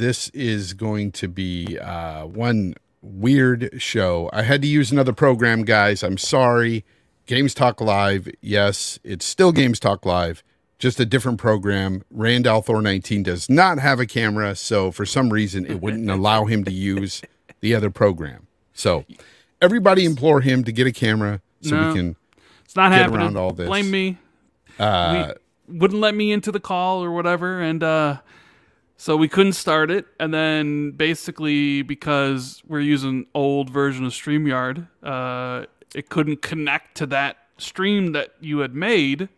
this is going to be uh, one weird show. I had to use another program, guys. I'm sorry. Games Talk Live. Yes, it's still Games Talk Live, just a different program. Rand Althor 19 does not have a camera, so for some reason it wouldn't allow him to use the other program. So everybody implore him to get a camera so No. we can It's not get happening. around all this. Blame me. uh, we wouldn't let me into the call or whatever, and uh, so we couldn't start it. And then basically because we're using old version of Streamyard, uh, it couldn't connect to that stream that you had made,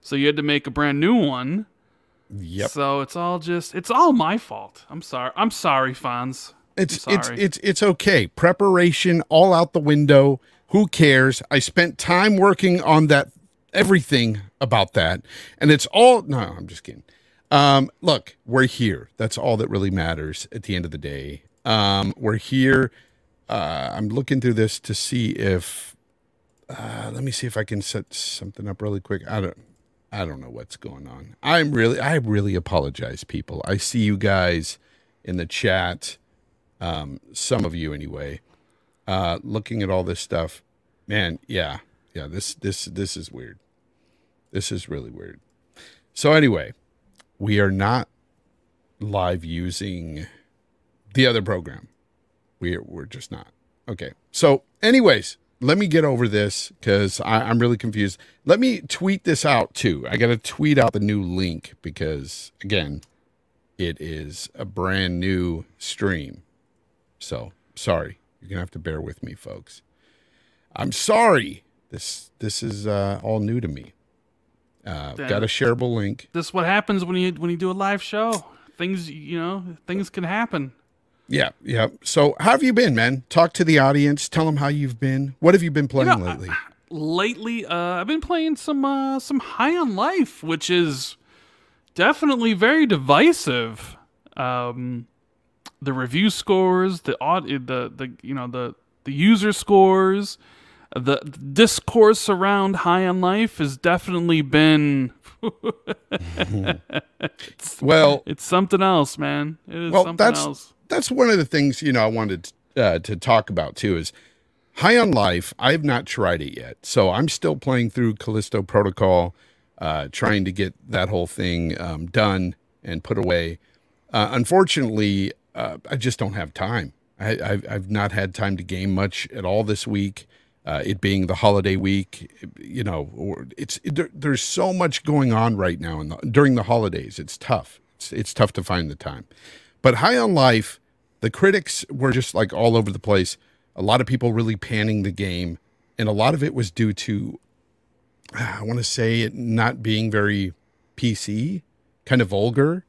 so you had to make a brand new one. Yep. So it's all just it's all my fault. I'm sorry. I'm sorry, Fonz. It's I'm it's sorry. it's it's okay. Preparation all out the window. Who cares? I spent time working on that everything about that. And it's all no, I'm just kidding. Um look, we're here. That's all that really matters at the end of the day. Um we're here. Uh I'm looking through this to see if uh let me see if I can set something up really quick. I don't I don't know what's going on. I'm really I really apologize people. I see you guys in the chat um, some of you anyway, uh, looking at all this stuff, man, yeah, yeah, this this this is weird. This is really weird. So anyway, we are not live using the other program. We're we're just not. Okay. So, anyways, let me get over this because I'm really confused. Let me tweet this out too. I got to tweet out the new link because again, it is a brand new stream. So sorry, you're gonna have to bear with me, folks. I'm sorry. This this is uh, all new to me. Uh, got a shareable link. This is what happens when you when you do a live show. Things you know, things can happen. Yeah, yeah. So how have you been, man? Talk to the audience. Tell them how you've been. What have you been playing know, I- lately? lately uh, i've been playing some uh, some high on life which is definitely very divisive um, the review scores the aud- the the you know the the user scores the discourse around high on life has definitely been well, it's something else man it is well, something that's else that's one of the things you know I wanted uh, to talk about too. Is High on Life. I have not tried it yet, so I'm still playing through Callisto Protocol, uh, trying to get that whole thing um, done and put away. Uh, unfortunately, uh, I just don't have time. I, I've, I've not had time to game much at all this week. Uh, it being the holiday week, you know, or it's there, there's so much going on right now in the, during the holidays. It's tough. It's, it's tough to find the time. But High on Life, the critics were just like all over the place. A lot of people really panning the game, and a lot of it was due to, I want to say, it not being very PC, kind of vulgar.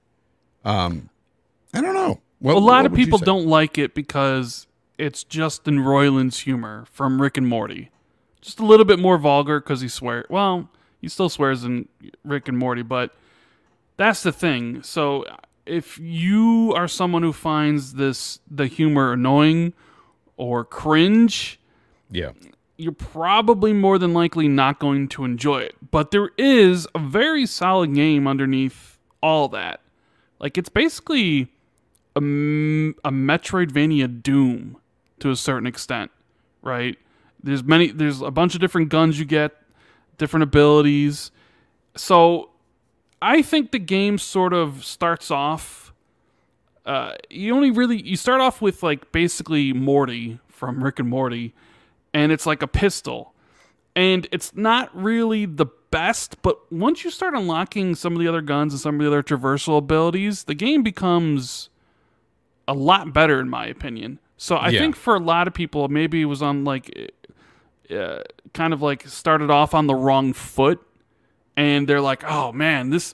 Um, I don't know. What, a lot of people don't like it because it's Justin Roiland's humor from Rick and Morty. Just a little bit more vulgar because he swears. Well, he still swears in Rick and Morty, but that's the thing. So if you are someone who finds this the humor annoying or cringe, Yeah. you're probably more than likely not going to enjoy it. But there is a very solid game underneath all that. Like it's basically a Metroidvania Doom to a certain extent, right? There's many there's a bunch of different guns you get, different abilities. So I think the game sort of starts off uh, you only really you start off with like basically Morty from Rick and Morty, and it's like a pistol, and it's not really the best. But once you start unlocking some of the other guns and some of the other traversal abilities, the game becomes a lot better in my opinion. So I Yeah. think for a lot of people, maybe it was on like uh, kind of like started off on the wrong foot, and they're like, "Oh man, this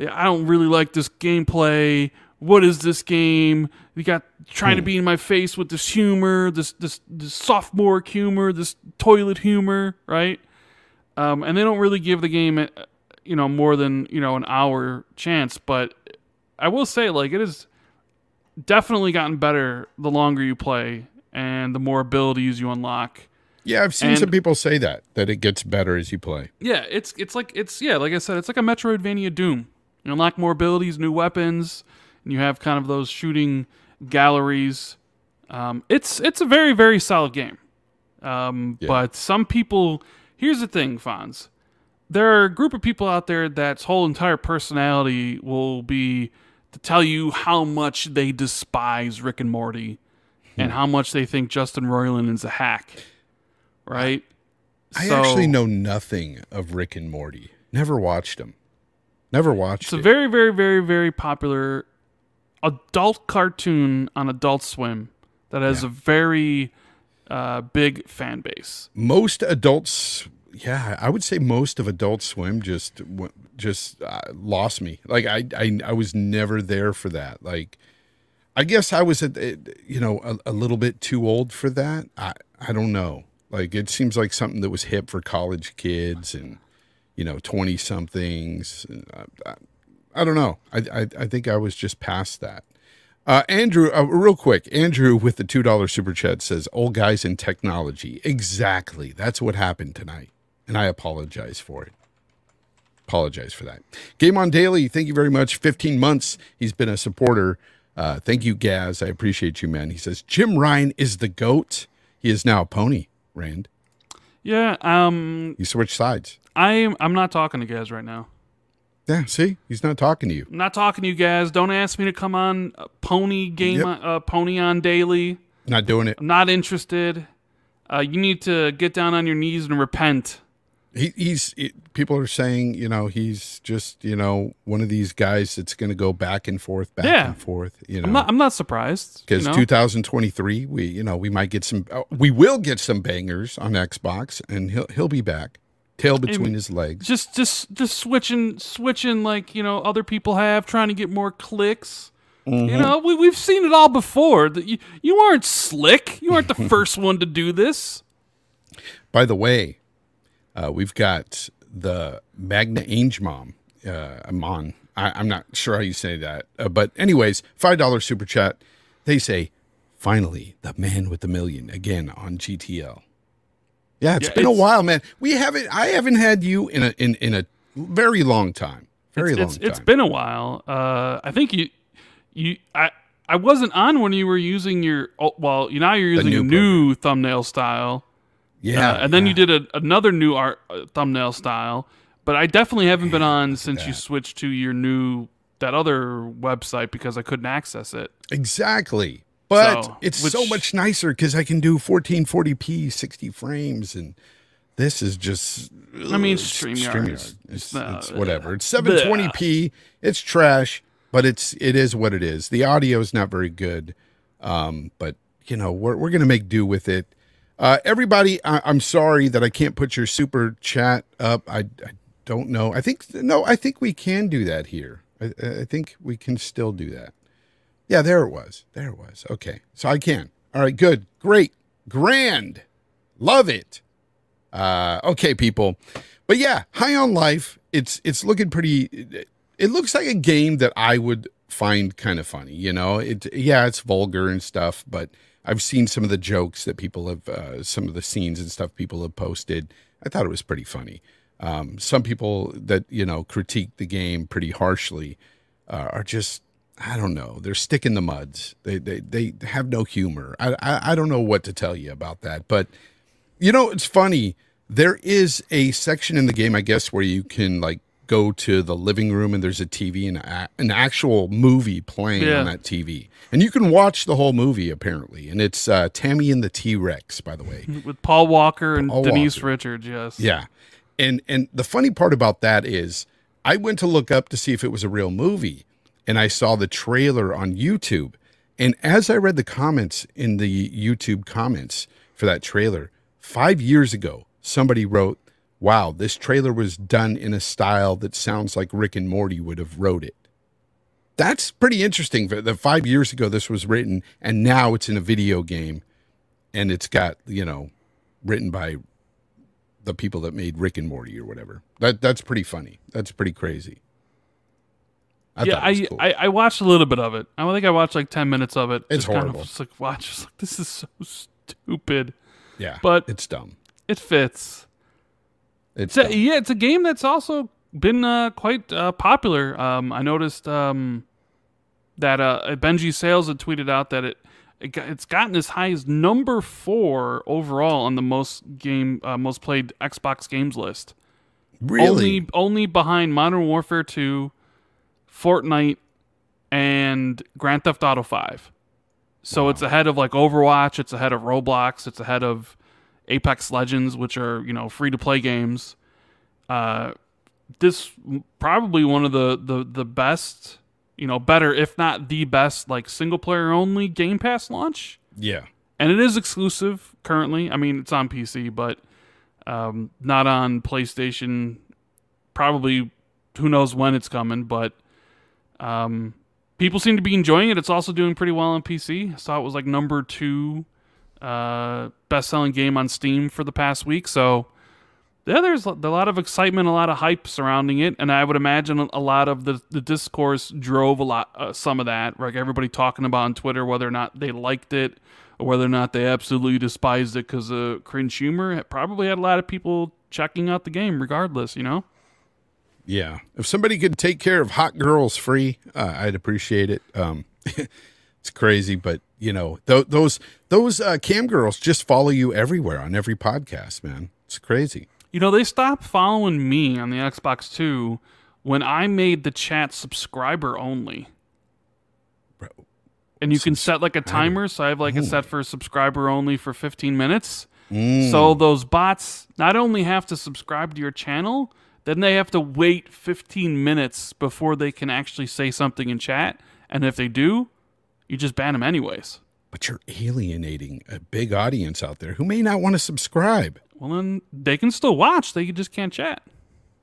I don't really like this gameplay. What is this game? You got trying to be in my face with this humor, this this this sophomore humor, this toilet humor, right? Um, and they don't really give the game, uh, you know, more than you know an hour chance. But I will say, like, it has definitely gotten better the longer you play and the more abilities you unlock. Yeah, I've seen And- some people say that that it gets better as you play. Yeah, it's it's like it's yeah, like I said, it's like a Metroidvania Doom. You unlock more abilities, new weapons. and you have kind of those shooting galleries. Um, it's it's a very very solid game. Um, But some people, here's the thing, Fonz. There are a group of people out there that's whole entire personality will be to tell you how much they despise Rick and Morty and how much they think Justin Roiland is a hack. Right? I So- actually know nothing of Rick and Morty. Never watched them. Never watched It's a it. very, very, very, very popular adult cartoon on Adult Swim that has a very uh, big fan base. most adults, yeah, I would say most of Adult Swim just just uh, lost me. Like I, I I was never there for that. Like I guess I was at you know a, a little bit too old for that. I I don't know. Like it seems like something that was hip for college kids and you know twenty somethings. I, I, I don't know. I, I I think I was just past that. Uh, Andrew, uh, real quick, Andrew with the two dollar super chat says, "Old guys in technology." Exactly, that's what happened tonight, and I apologize for it. Apologize for that. Game on Daily, thank you very much. Fifteen months, he's been a supporter. Uh, thank you, Gaz. I appreciate you, man. He says Jim Ryan is the goat. He is now a pony. Rand, Yeah, um, you switch sides. I'm I'm not talking to Gaz right now. Yeah, see, he's not talking to you. I'm not talking to you guys. Don't ask me to come on uh, Pony Game, Yep. uh, Pony on Daily. Not doing it. I'm not interested. Uh, you need to get down on your knees and repent. He, he's it, people are saying you know he's just you know one of these guys that's going to go back and forth back Yeah. and forth you I'm not. know I'm not surprised. because you know? 2023 we you know we might get some uh, we will get some bangers on xbox and he'll he'll be back tail between his legs just just just switching switching like you know other people have trying to get more clicks Mm-hmm. you know we, we've seen it all before That you, you aren't slick you aren't the first one to do this by the way uh, we've got the magna ange mom uh, amon I, i'm not sure how you say that uh, but anyways five dollar super chat they say finally the man with the million again on gtl Yeah, it's Yeah, been a while, man. We haven't. I haven't had you in a in in a very long time. Very it's, long it's, time. it's been a while uh i think you you i i wasn't on when you were using your oh, well you now you're using new a new thumbnail style yeah, Uh, and then yeah. you did a, another new art uh, thumbnail style but i definitely haven't been on since you switched to your new that other website because i couldn't access it exactly. But So, it's so much nicer because I can do 1440p, 60 frames, and this is just. I mean, ugh, StreamYard. It's, It's, it's uh, whatever. It's 720p. It's trash, but it's it is what it is. The audio is not very good, um, but you know we're we're gonna make do with it. Uh, everybody, I, I'm sorry that I can't put your super chat up. I, I don't know. I think no. I think we can do that here. I, I think we can still do that. Yeah, there it was. There it was. Okay, so I can. All right, good, great, grand, love it. Uh, okay, people, but yeah, High on Life. It's it's looking pretty. It looks like a game that I would find kind of funny. You know, it yeah, it's vulgar and stuff, but I've seen some of the jokes that people have, uh, some of the scenes and stuff people have posted. I thought it was pretty funny. Um, some people that you know critique the game pretty harshly uh, are just I don't know. They're stick in the muds. They they they have no humor. I, I I don't know what to tell you about that. But you know, it's funny. There is a section in the game, I guess, where you can like go to the living room and there's a TV and a, an actual movie playing Yeah. on that TV, and you can watch the whole movie apparently. And it's uh, Tammy and the T Rex, by the way. with Paul Walker and Paul Denise Walker. Richards. Yes. Yeah. And and the funny part about that is I went to look up to see if it was a real movie and I saw the trailer on YouTube. And as I read the comments in the YouTube comments for that trailer, 5 years ago somebody wrote, "Wow, this trailer was done in a style that sounds like Rick and Morty would have wrote it." That's pretty interesting that 5 years ago this was written and now it's in a video game and it's got, you know, written by the people that made Rick and Morty or whatever. That that's pretty funny. That's pretty crazy. I yeah, I, cool. I I watched a little bit of it. I think I watched like ten minutes of it. It's just kind horrible. of just like watch. Just like this is so stupid, yeah, but- it's dumb. it fits. It's It's a, yeah, it's a game that's also been uh, quite uh, popular. Um, I noticed um, that uh, Benji Sales had tweeted out that it, it got, it's gotten as high as number four overall on the most game uh, most played Xbox games list. Really? Only only behind Modern Warfare 2, Fortnite, and Grand Theft Auto 5. So it's ahead of like Overwatch, it's ahead of Roblox, it's ahead of Apex Legends, which are, you know, free to play games. Uh this probably one of the, the the best, you know, better if not the best like single player only Game Pass launch. yeah. And it is exclusive currently. I mean, it's on PC, but um, not on PlayStation. Probably, who knows when it's coming, but um, people seem to be enjoying it. It's also doing pretty well on PC. I saw it was like number two uh, best selling game on Steam for the past week. So, yeah, there's a lot of excitement, a lot of hype surrounding it, and I would imagine a lot of the, the discourse drove a lot, uh, some of that. Like everybody talking about on Twitter whether or not they liked it or whether or not they absolutely despised it because of cringe humor. It probably had a lot of people checking out the game, regardless. You know. Yeah. If somebody could take care of hot girls free, uh, I'd appreciate it. Um, it's crazy, but you know, th- those those uh, cam girls just follow you everywhere on every podcast, man. It's crazy. You know, they stopped following me on the Xbox Two when I made the chat subscriber only. Bro, And you can set like a timer, so I have like it set for subscriber only for 15 minutes. Mm. So those bots not only have to subscribe to your channel, then they have to wait 15 minutes before they can actually say something in chat. And if they do, you just ban them anyways. But you're alienating a big audience out there who may not want to subscribe. Well, then they can still watch. They just can't chat.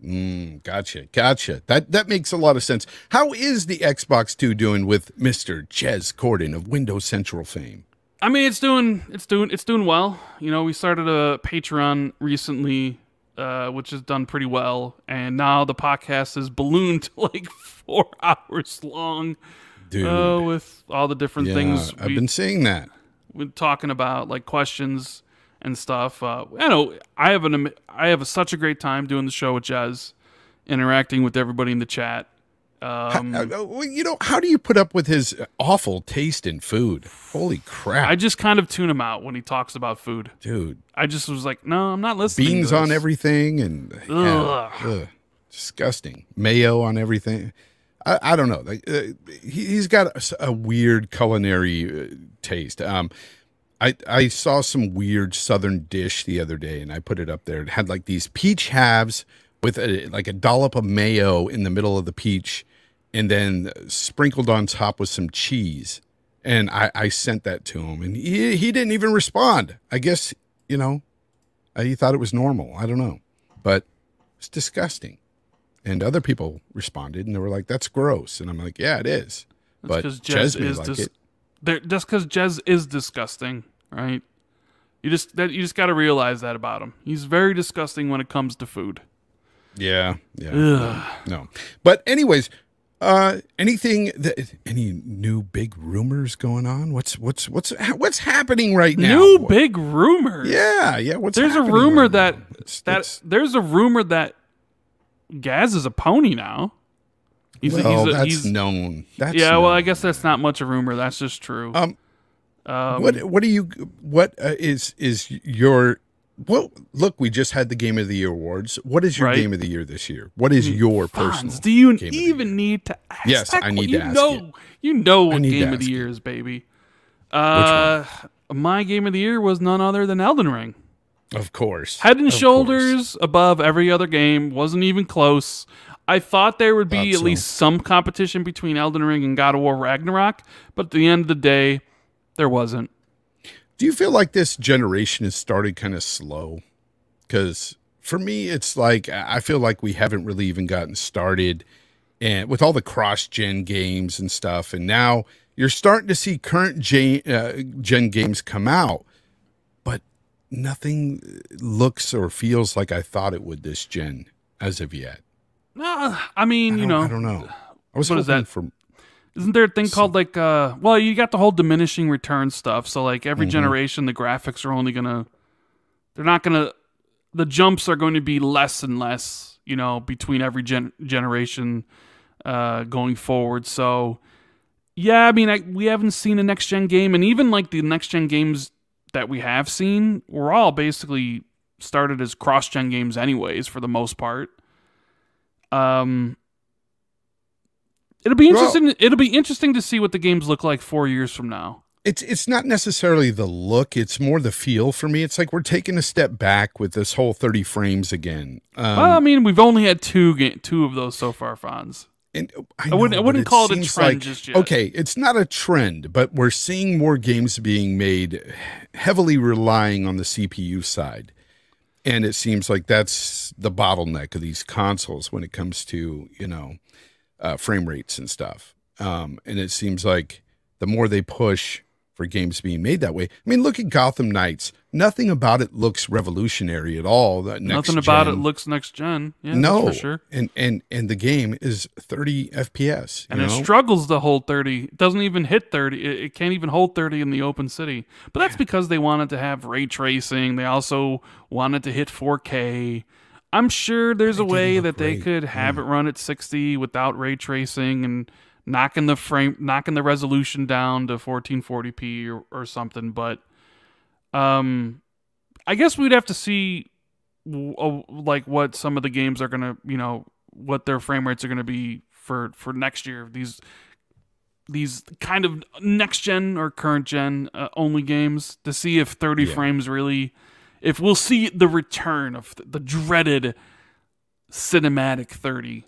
Mm, gotcha, gotcha. That that makes a lot of sense. How is the Xbox Two doing with Mister Jez Corden of Windows Central fame? I mean, it's doing it's doing it's doing well. You know, we started a Patreon recently, uh, which has done pretty well, and now the podcast is ballooned to like four hours long, Dude, uh, with all the different yeah, things I've we, been seeing that. we're talking about, like questions and stuff. Uh, I know I have an I have such a great time doing the show with Jez, interacting with everybody in the chat. Um, Uh, uh, you know, how do you put up with his awful taste in food? Holy crap, I just kind of tune him out when he talks about food. dude! I just was like, no, I'm not listening. Beans on everything and yeah, Ugh. ugh, disgusting. Mayo on everything. I, I don't know. Uh, he, he's got a, a weird culinary uh, taste. Um, I I saw some weird southern dish the other day, and I put it up there. It had like these peach halves with a, like a dollop of mayo in the middle of the peach, and then sprinkled on top with some cheese. And I, I sent that to him, and he he didn't even respond. I guess you know, he thought it was normal. I don't know, but it's disgusting. And other people responded, and they were like, "That's gross," and I'm like, "Yeah, it is." but Jez is like dis- it. just because Jez is disgusting, right? You just that you just got to realize that about him. He's very disgusting when it comes to food. Yeah, yeah. Ugh. No. But anyways, uh anything that any new big rumors going on? What's what's what's what's happening right now? New What- big rumors. Yeah, yeah, what's There's a rumor right that? It's- that it's- there's a rumor that Gaz is a pony now. He's a- well, he's a, that's he's known. That's yeah. Well, I guess that's not much of a rumor. That's just true. Um, Um, what what do you what uh, is is your well look we just had the game of the year awards what is your Right. game of the year this year what is your personal do you game of the even need to ask? Yes, I need to you ask know, it. You know what game of the year is, baby. Uh, my game of the year was none other than Elden Ring. Of course Head and Of course. shoulders above every other game. Wasn't even close. I thought there would be Thought at so. least some competition between Elden Ring and God of War Ragnarok, but at the end of the day, there wasn't. Do you feel like this generation has started kind of slow? Because for me, it's like I feel like we haven't really even gotten started, and with all the cross-gen games and stuff, and now you're starting to see current gen, uh, gen games come out, nothing looks or feels like I thought it would this gen as of yet. Uh, I mean, I you know, I don't know. I was what is that? for Isn't there a thing called like uh well you got the whole diminishing return stuff. So like Mm-hmm. every generation the graphics are only gonna they're not gonna the jumps are going to be less and less, you know, between every gen- generation uh going forward. So Yeah, I mean, I, we haven't seen a next gen game, and even like the next gen games that we have seen, were all basically started as cross gen games, anyways, for the most part. Um, it'll be Well- interesting. it'll be interesting to see what the games look like four years from now. It's it's not necessarily the look; it's more the feel for me. It's like we're taking a step back with this whole thirty frames again. Um, well, I mean, we've only had two ga- two of those so far, Fonz. And I, I wouldn't- I wouldn't call it a trend like- just yet. Okay, it's not a trend, but we're seeing more games being made heavily relying on the CPU side, and it seems like that's the bottleneck of these consoles when it comes to you know uh, frame rates and stuff. Um, and it seems like the more they push for games being made that way. I mean, look at Gotham Knights. Nothing about it looks revolutionary at all. That next Nothing about gen. it looks next gen. Yeah, no, for sure. and and and the game is 30 FPS. And you it struggles to hold 30. It doesn't even hit 30. It, it can't even hold 30 in the open city. But that's because they wanted to have ray tracing. They also wanted to hit 4K. I'm sure there's a way that they great. could have it run at 60 without ray tracing and knocking the frame knocking the resolution down to 1440p or, or something, but um I guess we'd have to see uh, like what some of the games are going to, you know, what their frame rates are going to be for for next year. These these kind of next gen or current gen uh, only games to see if 30 Yeah. frames really if we'll see the return of the dreaded cinematic 30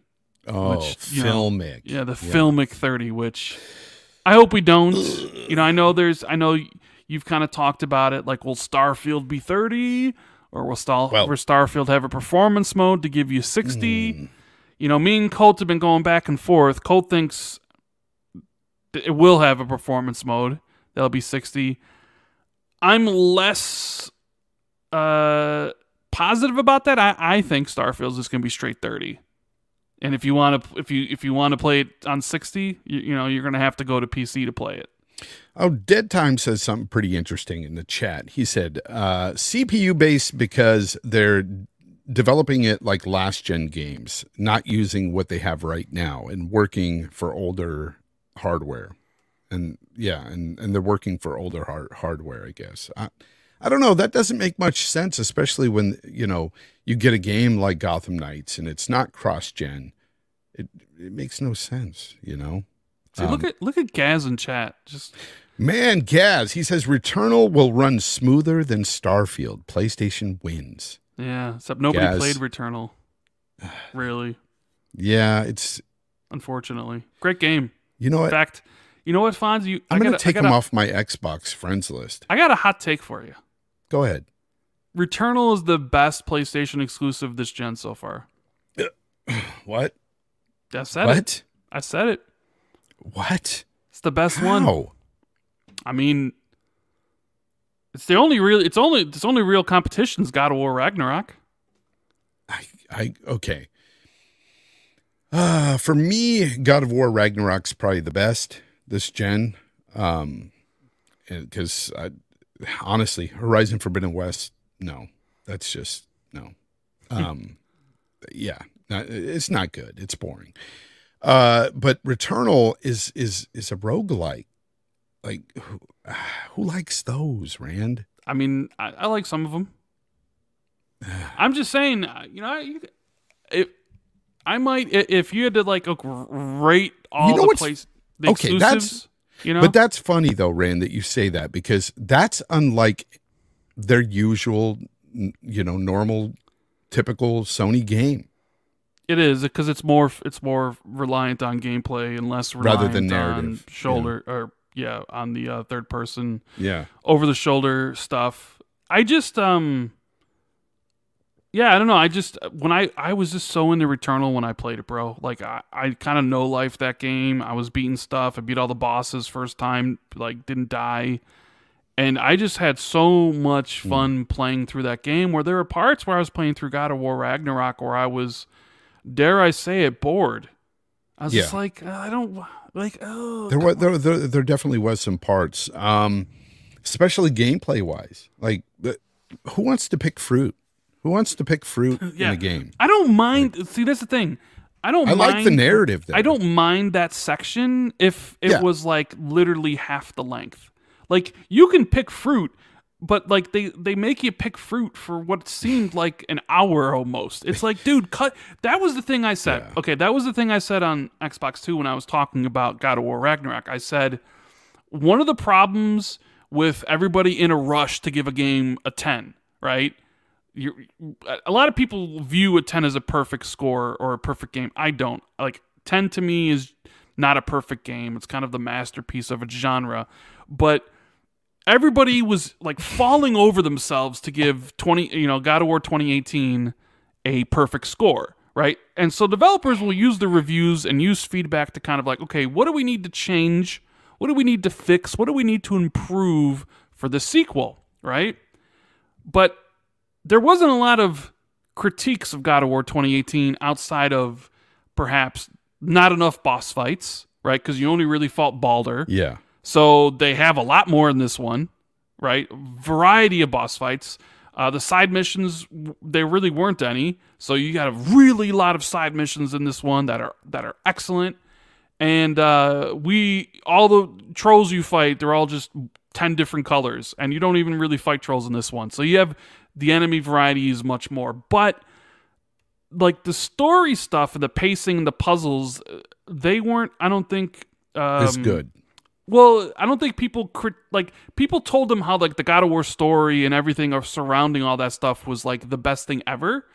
Oh, which, you know, filmic. yeah the filmic 30 which i hope we don't you know i know there's i know you've kind of talked about it like will starfield be 30 or will, Star, Well- will starfield have a performance mode to give you 60 Hmm. you know me and colt have been going back and forth. Colt thinks it will have a performance mode. That'll be 60 i'm less uh positive about that. I, I think starfield's just going to be straight 30 and if you want to if you if you want to play it on 60 you, you know you're going to have to go to pc to play it Oh, Dead Time says something pretty interesting in the chat. He said, uh, CPU based because they're developing it like last gen games, not using what they have right now and working for older hardware. And yeah, and, and they're working for older hard, hardware, I guess. I, I don't know. That doesn't make much sense, especially when, you know, you get a game like Gotham Knights and it's not cross gen. It, it makes no sense, you know? See, look um, at look at Gaz in chat. Just Man, Gaz, he says Returnal will run smoother than Starfield. PlayStation wins. yeah, except nobody Gaz. played Returnal. Really, Yeah, it's unfortunately, great game. you know what? In what? fact, you know what, Fonz? You I'm gonna take him a- off my Xbox friends list. I got a hot take for you. Go ahead. Returnal is the best PlayStation exclusive this gen so far. What? I said it. I said it. What? It's the best one. How? I mean, it's the only real. It's only it's only real competition's God of War Ragnarok. I, I okay. Uh, for me, God of War Ragnarok's probably the best this gen. Um, because I honestly, Horizon Forbidden West, no, that's just no. Um, yeah, it's not good. It's boring. Uh, but Returnal is is is a roguelike. Like, who, who likes those, Rand? I mean, I, I like some of them. I'm just saying, uh, you know, you, if I might, if you had to like rate all You know the what's- place, the okay, that's- you know, But that's funny though, Rand, that you say that because that's unlike their usual, you know, normal, typical Sony game. It is because it's more it's more reliant on gameplay and less reliant Rather than on narrative, shoulder or yeah on the uh, third person Yeah. over the shoulder stuff. I just um yeah, I don't know. I just when I I was just so into Returnal when I played it, bro. Like I I kind of know life that game. I was beating stuff. I beat all the bosses first time, like didn't die. And I just had so much Hmm. fun playing through that game where there were parts where I was playing through God of War Ragnarok where I was dare I say it bored. I was just like I don't like oh There was there, there there definitely was some parts, um, especially gameplay wise. Like, who wants to pick fruit? Who wants to pick fruit Yeah. in a game? I don't mind. See, that's the thing. I don't I mind, like the narrative. There. I don't mind that section if it Yeah. was like literally half the length. Like you can pick fruit, but like they they make you pick fruit for what seemed like an hour almost. It's like, dude, cut. That was the thing I said. Yeah. Okay, that was the thing I said on Xbox Two when I was talking about God of War Ragnarok. I said one of the problems with everybody in a rush to give a game a ten, right? You're, a lot of people view a 10 as a perfect score or a perfect game. I don't. Like 10 to me is not a perfect game. It's kind of the masterpiece of a genre. But everybody was like falling over themselves to give 20, you know, God of War 2018 a perfect score, right? And so developers will use the reviews and use feedback to kind of like, okay, what do we need to change? What do we need to fix? What do we need to improve for the sequel, right? But there wasn't a lot of critiques of God of War 2018 outside of perhaps not enough boss fights, right? Because you only really fought Baldur. Yeah. So they have a lot more in this one, right? Variety of boss fights. Uh, the side missions, there really weren't any. So you got a really lot of side missions in this one that are that are excellent. And uh, we all the trolls you fight, they're all just ten different colors, and you don't even really fight trolls in this one. So you have the enemy variety is much more, but like the story stuff and the pacing and the puzzles, uh, they weren't. I don't think um, It's good. Well, I don't think people crit- like people told them how like the God of War story and everything of surrounding all that stuff was like the best thing ever.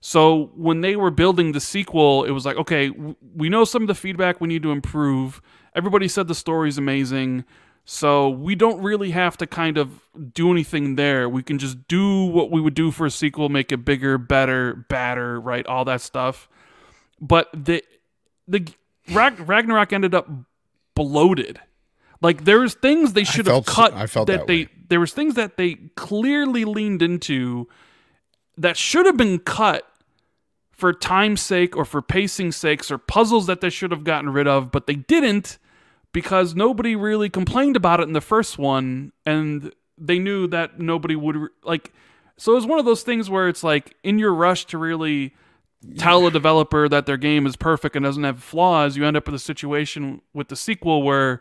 So when they were building the sequel, it was like, okay, we know some of the feedback we need to improve. Everybody said the story's amazing. So we don't really have to kind of do anything there. We can just do what we would do for a sequel, make it bigger, better, badder, right? All that stuff. But the the Ragnarok ended up bloated. Like there was things they should have cut. I felt that, that they way. there was things that they clearly leaned into that should have been cut for time's sake or for pacing sakes or puzzles that they should have gotten rid of, but they didn't because nobody really complained about it in the first one and they knew that nobody would re- like so it was one of those things where it's like in your rush to really tell a developer that their game is perfect and doesn't have flaws, you end up with a situation with the sequel where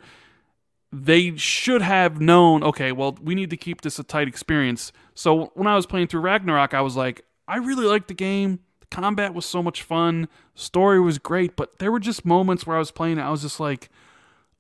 they should have known, okay, well, we need to keep this a tight experience. So when I was playing through Ragnarok, I was like, I really liked the game. The combat was so much fun. Story was great, but there were just moments where I was playing it, I was just like,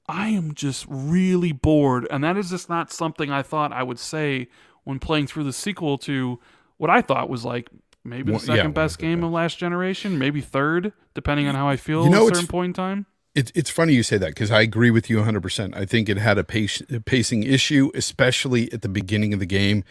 I am just really bored. And that is just not something I thought I would say when playing through the sequel to what I thought was like maybe the yeah, second one best game of last generation, maybe third, depending on how I feel You know, at a certain point in time. It's it's funny you say that because I agree with you 100%. I think it had a, pace, a pacing issue, especially at the beginning of the game.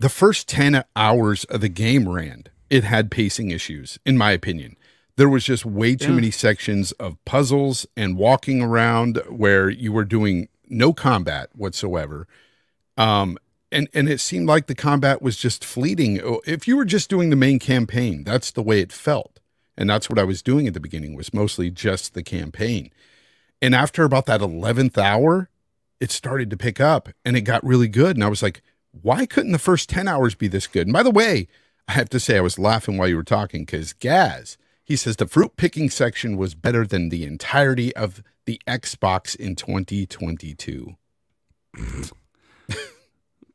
The first 10 hours of the game ran, it had pacing issues, in my opinion. There was just way too Yeah. many sections of puzzles and walking around where you were doing no combat whatsoever. Um, and, and it seemed like the combat was just fleeting. Oh, If you were just doing the main campaign, that's the way it felt. And that's what I was doing at the beginning was mostly just the campaign. And after about that 11th hour, it started to pick up and it got really good. And I was like, why couldn't the first 10 hours be this good? And by the way, I have to say, I was laughing while you were talking because Gaz, he says the fruit picking section was better than the entirety of the Xbox in 2022.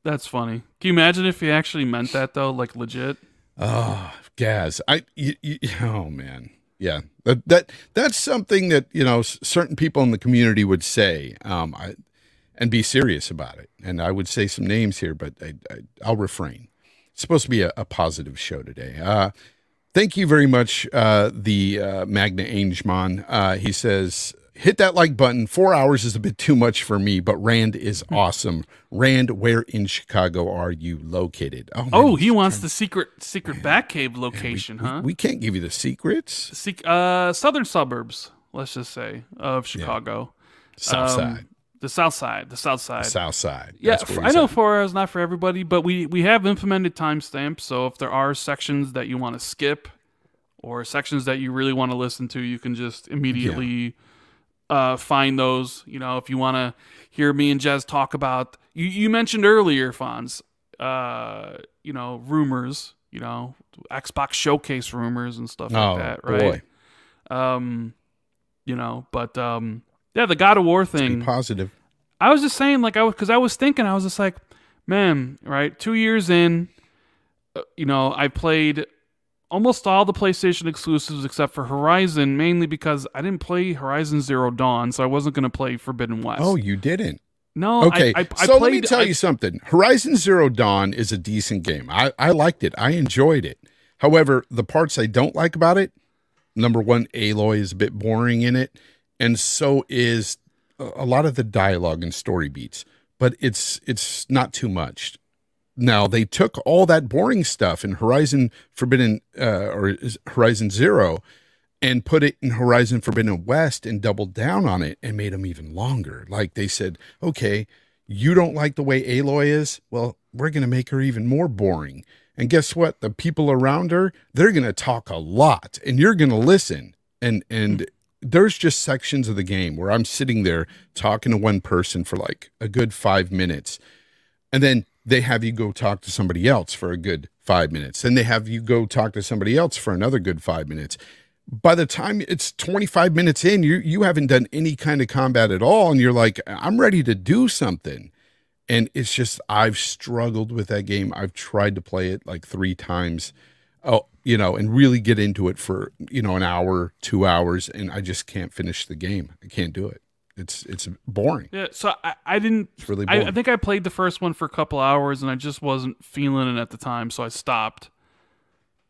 That's funny. Can you imagine if he actually meant that though, like legit? Oh, Gaz, I, you, you, oh man, yeah, that that that's something that you know certain people in the community would say, um, I, and be serious about it. And I would say some names here, but I, I, I'll refrain. It's supposed to be a, a positive show today. Uh, thank you very much, uh, the uh, Magna Angemon. Uh, he says. Hit that like button. Four hours is a bit too much for me, but Rand is awesome. Rand, where in Chicago are you located? man, Oh, he wants the secret secret Batcave location, huh? we can't give you the secrets. Sec- uh, southern suburbs, let's just say, of Chicago. South Um, side, The south side. The south side. south side. Yeah, That's where f- I know four hours not for everybody, but we we have implemented timestamps. So if there are sections that you want to skip, or sections that you really want to listen to, you can just immediately uh, find those. You know, if you want to hear me and Jez talk about you, you mentioned earlier, Fonz. Uh, you know, rumors. You know, Xbox showcase rumors and stuff Oh like that, right? boy, Um, you know, but um, yeah, the God of War thing. positive. I was just saying, like, I was because I was thinking, I was just like, man, right? Two years in, uh, you know, I played almost all the PlayStation exclusives except for Horizon, mainly because I didn't play Horizon Zero Dawn, so I wasn't going to play Forbidden West. Oh, you didn't. no, Okay, I, I, I so played, let me tell you something. Horizon Zero Dawn is a decent game. I, I liked it. I enjoyed it. However, the parts I don't like about it, number one, Aloy is a bit boring in it, and so is a a lot of the dialogue and story beats. But it's it's not too much. Now they took all that boring stuff in Horizon Forbidden uh, or Horizon Zero and put it in Horizon Forbidden West and doubled down on it and made them even longer. Like they said, okay, you don't like the way Aloy is? Well, we're going to make her even more boring. And guess what? The people around her, they're going to talk a lot and you're going to listen. And and there's just sections of the game where I'm sitting there talking to one person for like a good 5 minutes. And then they have you go talk to somebody else for a good 5 minutes. Then they have you go talk to somebody else for another good 5 minutes. By the time it's 25 minutes in you you haven't done any kind of combat at all and you're like i'm ready to do something. And it's just i've struggled with that game. I've tried to play it like three times oh you know and really get into it for you know an hour two hours and i just can't finish the game. I can't do it it's it's boring Yeah, so I, I didn't. it's really I, boring I think I played the first one for a couple hours and I just wasn't feeling it at the time, so I stopped.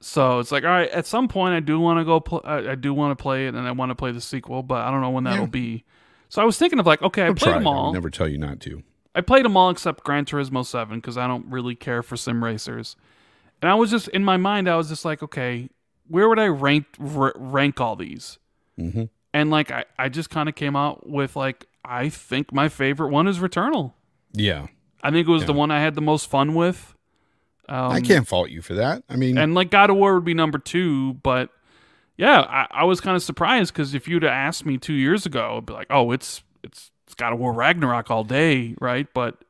So it's like, all right, at some point I do want to go. I, I do want to play it, and I want to play the sequel, but I don't know when that'll Yeah. be. So I was thinking of like, okay, I I'll played them it. I would all. never tell you not to I played them all except Gran Turismo Seven because I don't really care for sim racers. And I was just in my mind, I was just like, okay, where would I rank r- rank all these? hmm And like, I I just kind of came out with like, I think my favorite one is Returnal. yeah I think it was the one I had the most fun with. Um, i can't fault you for that i mean And like God of War would be number two, but yeah, I, I was kind of surprised because if you'd have asked me two years ago, I'd be like, oh, it's it's it's God of War Ragnarok all day, right? But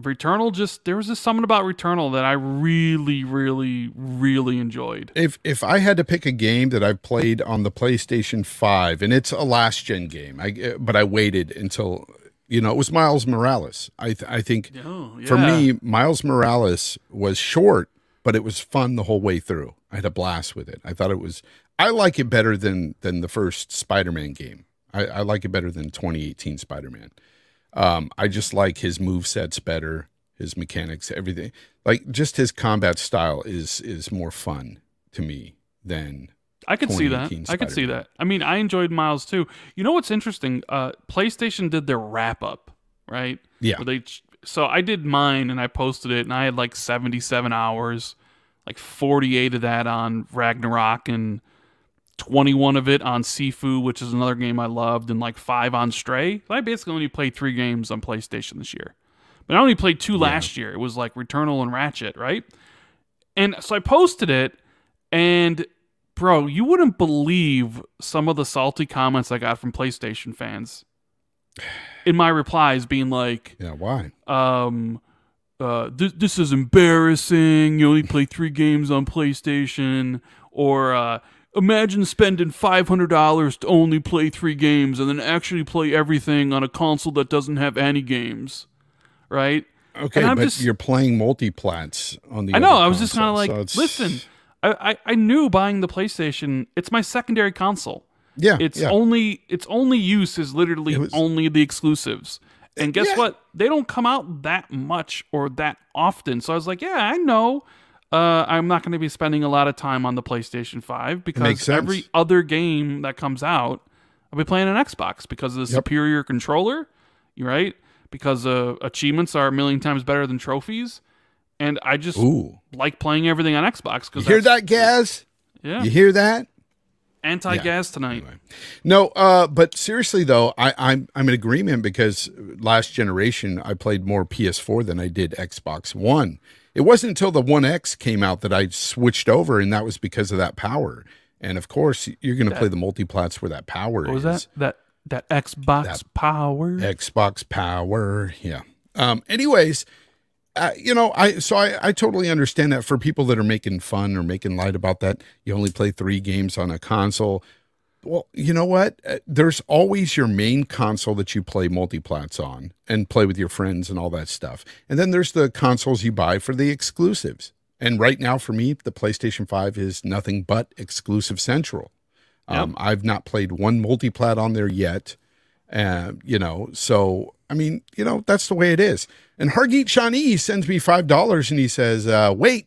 Returnal just there was just something about Returnal that I really, really, really enjoyed. if if I had to pick a game that I've played on the PlayStation 5 and it's a last gen game, I eh, but I waited until you know it was Miles Morales. I th- I think Oh, yeah. for me Miles Morales was short, but it was fun the whole way through. I had a blast with it. I thought it was I like it better than than the first Spider-Man game. I, I like it better than 2018 Spider-Man. Um, I just like his move sets better, his mechanics, everything. Like just his combat style is is more fun to me than I could see that. I could see that. I mean, I enjoyed Miles too. You know what's interesting? Uh, PlayStation did their wrap up, right? yeah. Where they so I did mine and I posted it and I had like 77 hours, like 48 of that on Ragnarok and 21 of it on Sifu, which is another game I loved, and like five on Stray. I basically only played three games on PlayStation this year, but I only played two last year. It was like Returnal and Ratchet, right? And so I posted it, and bro, you wouldn't believe some of the salty comments I got from PlayStation fans in my replies, being like, Yeah, why? um uh this, this is embarrassing you only play three games on playstation or uh imagine spending $500 to only play three games and then actually play everything on a console that doesn't have any games right Okay, but just- you're playing multiplats on the i know i was just kind of like so listen I, I i knew buying the playstation it's my secondary console Yeah, it's yeah. only its only use is literally was- only the exclusives. And guess Yeah. what? They don't come out that much or that often. So I was like, yeah, I know. Uh, I'm not going to be spending a lot of time on the PlayStation 5 because every other game that comes out, I'll be playing on Xbox because of the Yep. superior controller, right? Because uh, achievements are a million times better than trophies. And I just Ooh, like playing everything on Xbox you because hear that, Gaz? Yeah, You hear that? anti Gaz tonight. Anyway. No, uh, but seriously though, I, I'm I'm in agreement because last generation I played more PS4 than I did Xbox One. It wasn't until the One X came out that I switched over, and that was because of that power. And of course, you're going to play the multiplats where that power is. What was that? That that Xbox That- power. Xbox Power. Yeah. Um, anyways, uh, you know, I so I, I totally understand that for people that are making fun or making light about that, you only play three games on a console. Well, you know what? Uh, There's always your main console that you play multiplats on and play with your friends and all that stuff. And then there's the consoles you buy for the exclusives. And right now, for me, the PlayStation 5 is nothing but exclusive central. Um, I've not played one multiplat on there yet. Uh, you know, so I mean, you know, that's the way it is. And Hargeet Shani sends me five dollars and he says, uh, wait,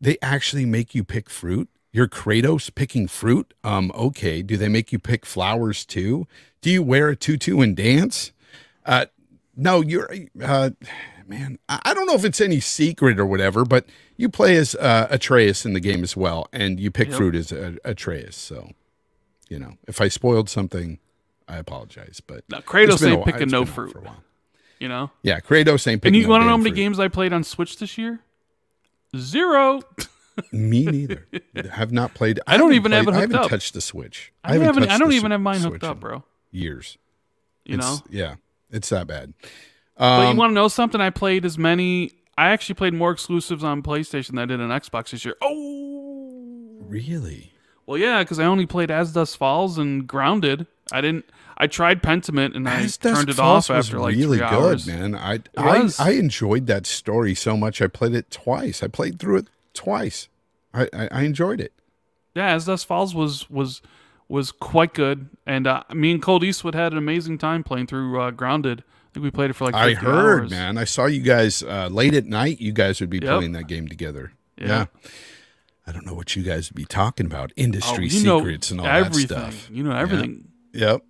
they actually make you pick fruit? You're Kratos picking fruit? Um, okay. Do they make you pick flowers too? Do you wear a tutu and dance? Uh, no, you're, uh, man, I don't know if it's any secret or whatever, but you play as uh, Atreus in the game as well, and you pick Yep. fruit as uh, Atreus. So, you know, if I spoiled something, I apologize. But No, it's Kratos ain't picking no been a while fruit. for a while. You know. Yeah, Kratos ain't picking. And you no want to know how many fruit. games I played on Switch this year? Zero. Me neither. have not played. I don't haven't even have played- it I haven't up. touched the Switch. I haven't. I touched don't even have mine Switch hooked up, bro. Years. You It's- know. Yeah, it's that bad. But Um, you want to know something? I played as many. I actually played more exclusives on PlayStation than I did on Xbox this year. Oh, really? well, yeah, because I only played As Dusk Falls and Grounded. I didn't. I tried Pentiment and I As turned it Falls off after like really three good, hours. man. I I. I enjoyed that story so much. I played it twice. I played through it twice. I I, I enjoyed it. Yeah, As Dusk Falls was was was quite good, and uh, me and Colt Eastwood had an amazing time playing through uh, Grounded. I think we played it for like. I heard, hours. man. I saw you guys uh, late at night. You guys would be Yep. playing that game together. Yeah. Yeah. I don't know what you guys would be talking about. Oh, Industry know secrets and all everything. that stuff. You know everything. Yep.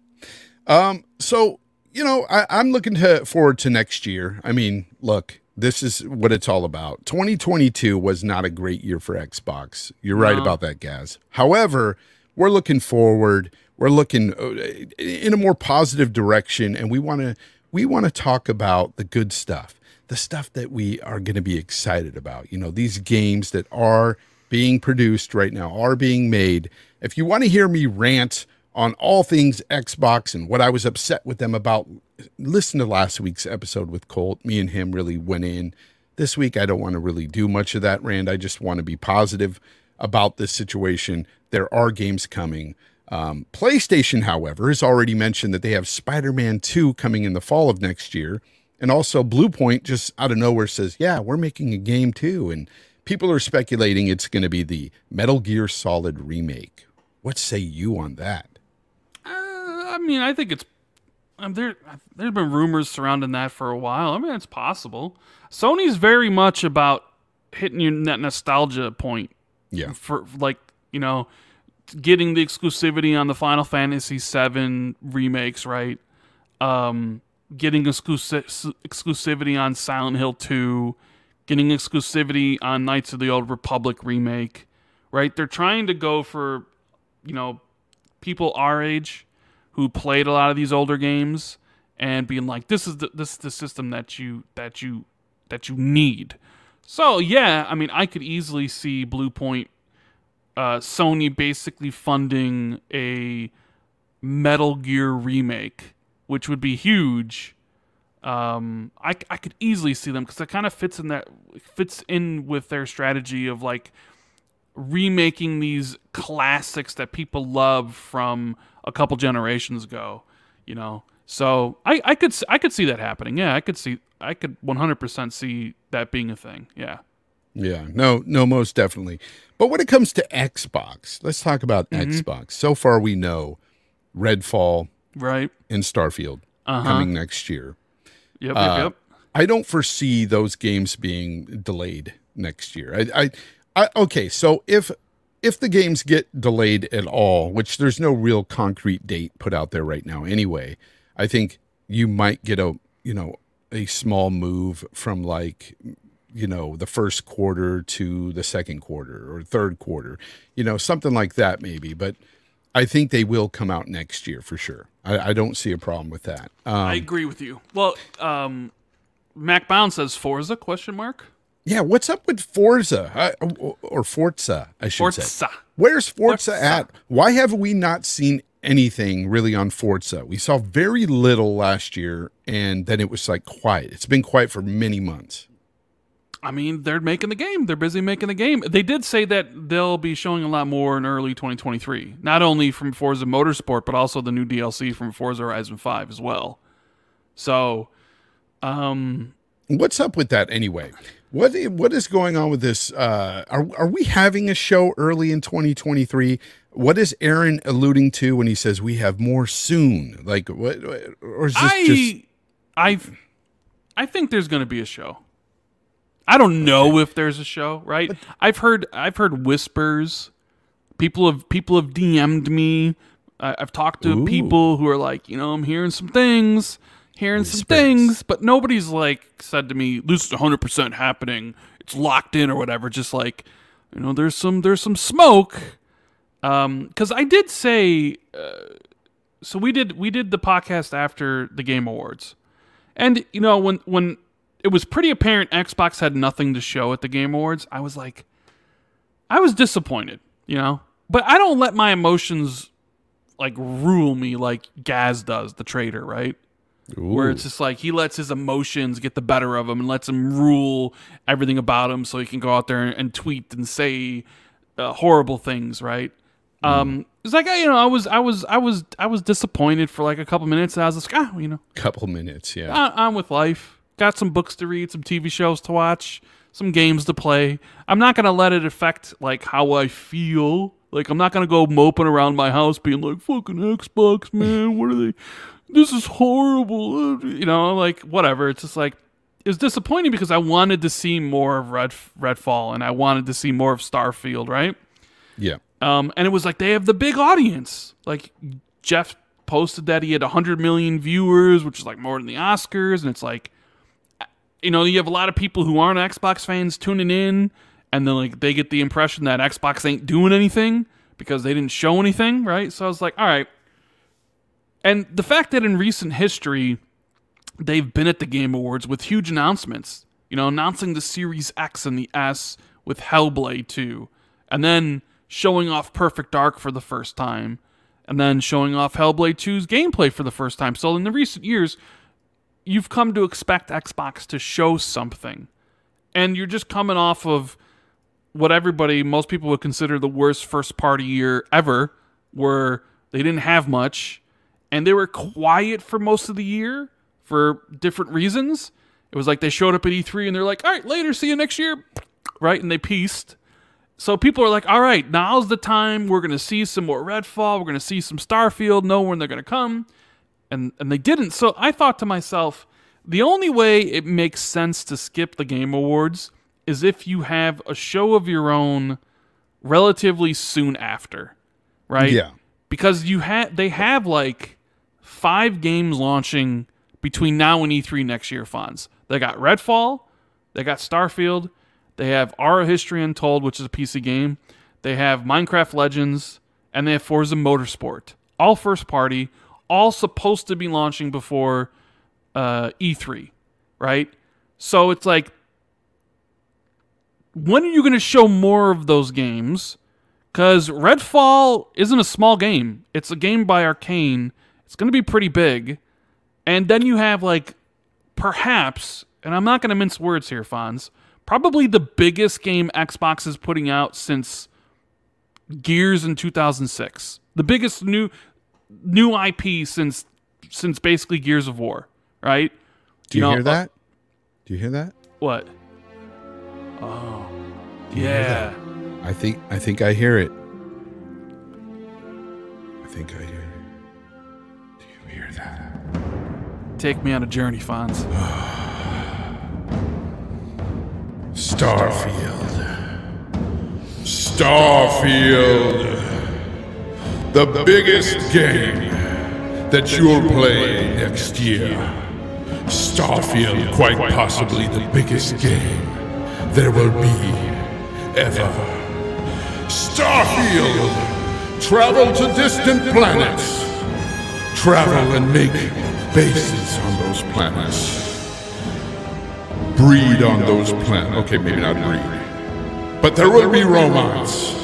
Um, so you know, I, I'm looking to forward to next year. I mean, look, this is what it's all about. 2022 was not a great year for Xbox. You're right about that, Gaz. However, we're looking forward. We're looking uh, in a more positive direction, and we want to we want to talk about the good stuff, the stuff that we are going to be excited about. You know, these games that are being produced right now are being made. If you want to hear me rant on all things Xbox and what I was upset with them about, listen to last week's episode with Colt. Me and him really went in. This week, I don't want to really do much of that Rand. I just want to be positive about this situation. There are games coming. Um, PlayStation, however, has already mentioned that they have Spider Man 2 coming in the fall of next year. And also, Bluepoint just out of nowhere says, Yeah, we're making a game too. And people are speculating it's going to be the Metal Gear Solid remake. What say you on that? I mean, I think it's um, there. There's been rumors surrounding that for a while. I mean, it's possible. Sony's very much about hitting your that nostalgia point Yeah. for like you know getting the exclusivity on the Final Fantasy VII remakes, right? Um, getting exclusi- exclusivity on Silent Hill 2, getting exclusivity on Knights of the Old Republic remake, right? They're trying to go for, you know, people our age who played a lot of these older games and being like, this is the this is the system that you that you that you need. So yeah, I mean, I could easily see Bluepoint, uh, Sony basically funding a Metal Gear remake, which would be huge. Um, I I could easily see them because it kind of fits in that fits in with their strategy of like remaking these classics that people love from a couple generations ago. You know, so I I could I could see that happening. Yeah, I could see I could 100% see that being a thing. Yeah. Yeah, no, no, most definitely. But when it comes to Xbox, let's talk about Xbox. So far, we know Redfall Right. and Starfield Uh huh. coming next year. Yep. Yep. Uh, yep. I don't foresee those games being delayed next year. I, I, I okay. So if if the games get delayed at all, which there's no real concrete date put out there right now, anyway, I think you might get a you know a small move from like you know the first quarter to the second quarter or third quarter, you know something like that maybe. But I think they will come out next year for sure. I, I don't see a problem with that. Um, I agree with you. Well, um, Mac Bound says Forza question mark Yeah, what's up with Forza I, or Forza? I should say. Forza. Where's Forza, Forza. at? Why have we not seen anything really on Forza? We saw very little last year, and then it was like quiet. It's been quiet for many months. I mean, they're making the game. They're busy making the game. They did say that they'll be showing a lot more in early 2023, not only from Forza Motorsport, but also the new DLC from Forza Horizon 5 as well. So, um, What's up with that anyway? What what is going on with this? Uh, are are we having a show early in 2023? What is Aaron alluding to when he says we have more soon? Like what? Or is this I, just I, I think there's going to be a show. I don't know if there's a show, right? I've heard I've heard whispers. People have people have DM'd me. I, I've talked to Ooh. people who are like, you know, I'm hearing some things, hearing some things, but nobody's like said to me, "This is 100 percent happening. It's locked in or whatever." Just like, you know, there's some there's some smoke. Um, because I did say, uh, so we did we did the podcast after the Game Awards, and you know when when it was pretty apparent Xbox had nothing to show at the Game Awards, I was like, I was disappointed, you know. But I don't let my emotions like rule me like Gaz does, the trader, right? Where it's just like he lets his emotions get the better of him and lets him rule everything about him, so he can go out there and tweet and say uh, horrible things, right? Um, it's like you know, I was, I was, I was, I was disappointed for like a couple minutes, and I was just, ah, you know, couple minutes? Yeah. I'm with life. Got some books to read, some TV shows to watch, some games to play. I'm not gonna let it affect like how I feel. Like I'm not gonna go moping around my house being like, "Fucking Xbox, man, what are they? This is horrible." You know, like whatever. It's just like it was disappointing because I wanted to see more of Red Redfall and I wanted to see more of Starfield, right? yeah. Um, and it was like they have the big audience. Like Geoff posted that he had 100 million viewers, which is like more than the Oscars. And it's like, you know, you have a lot of people who aren't Xbox fans tuning in, and then like they get the impression that Xbox ain't doing anything because they didn't show anything, right? So I was like, all right. And the fact that in recent history, they've been at the Game Awards with huge announcements. You know, announcing the Series X and the S with Hellblade 2, and then showing off Perfect Dark for the first time, and then showing off Hellblade 2's gameplay for the first time. So in the recent years, you've come to expect Xbox to show something. And you're just coming off of what everybody, most people would consider the worst first party year ever, where they didn't have much and they were quiet for most of the year for different reasons. It was like they showed up at E3 and they're like, all right, later, see you next year. Right? And they pieced. So people are like, all right, now's the time. We're going to see some more Redfall. We're going to see some Starfield, know when they're going to come. And, and they didn't. So I thought to myself, the only way it makes sense to skip the Game Awards is if you have a show of your own relatively soon after, right? Yeah. Because you have they have like five games launching between now and E3 next year, Fonz. They got Redfall, they got Starfield, they have Ara History Untold, which is a PC game, they have Minecraft Legends, and they have Forza Motorsport. All first party, all supposed to be launching before uh, E3, right? So it's like, when are you going to show more of those games? Because Redfall isn't a small game. It's a game by Arcane. It's going to be pretty big. And then you have, like, perhaps, and I'm not going to mince words here, Fonz, probably the biggest game Xbox is putting out since Gears in 2006. The biggest new new IP since since basically Gears of War, right? Do you, know, hear uh, that? Do you hear that? What? Oh, you yeah. I think I think I hear it. I think I hear Take me on a journey, Fonz. Starfield. Starfield. The biggest game that you'll play next year. Starfield, quite possibly the biggest game there will be ever. Starfield! Travel to distant planets. Travel and make bases on those planets breed on those planets. Okay, maybe not breed. But there will be romance.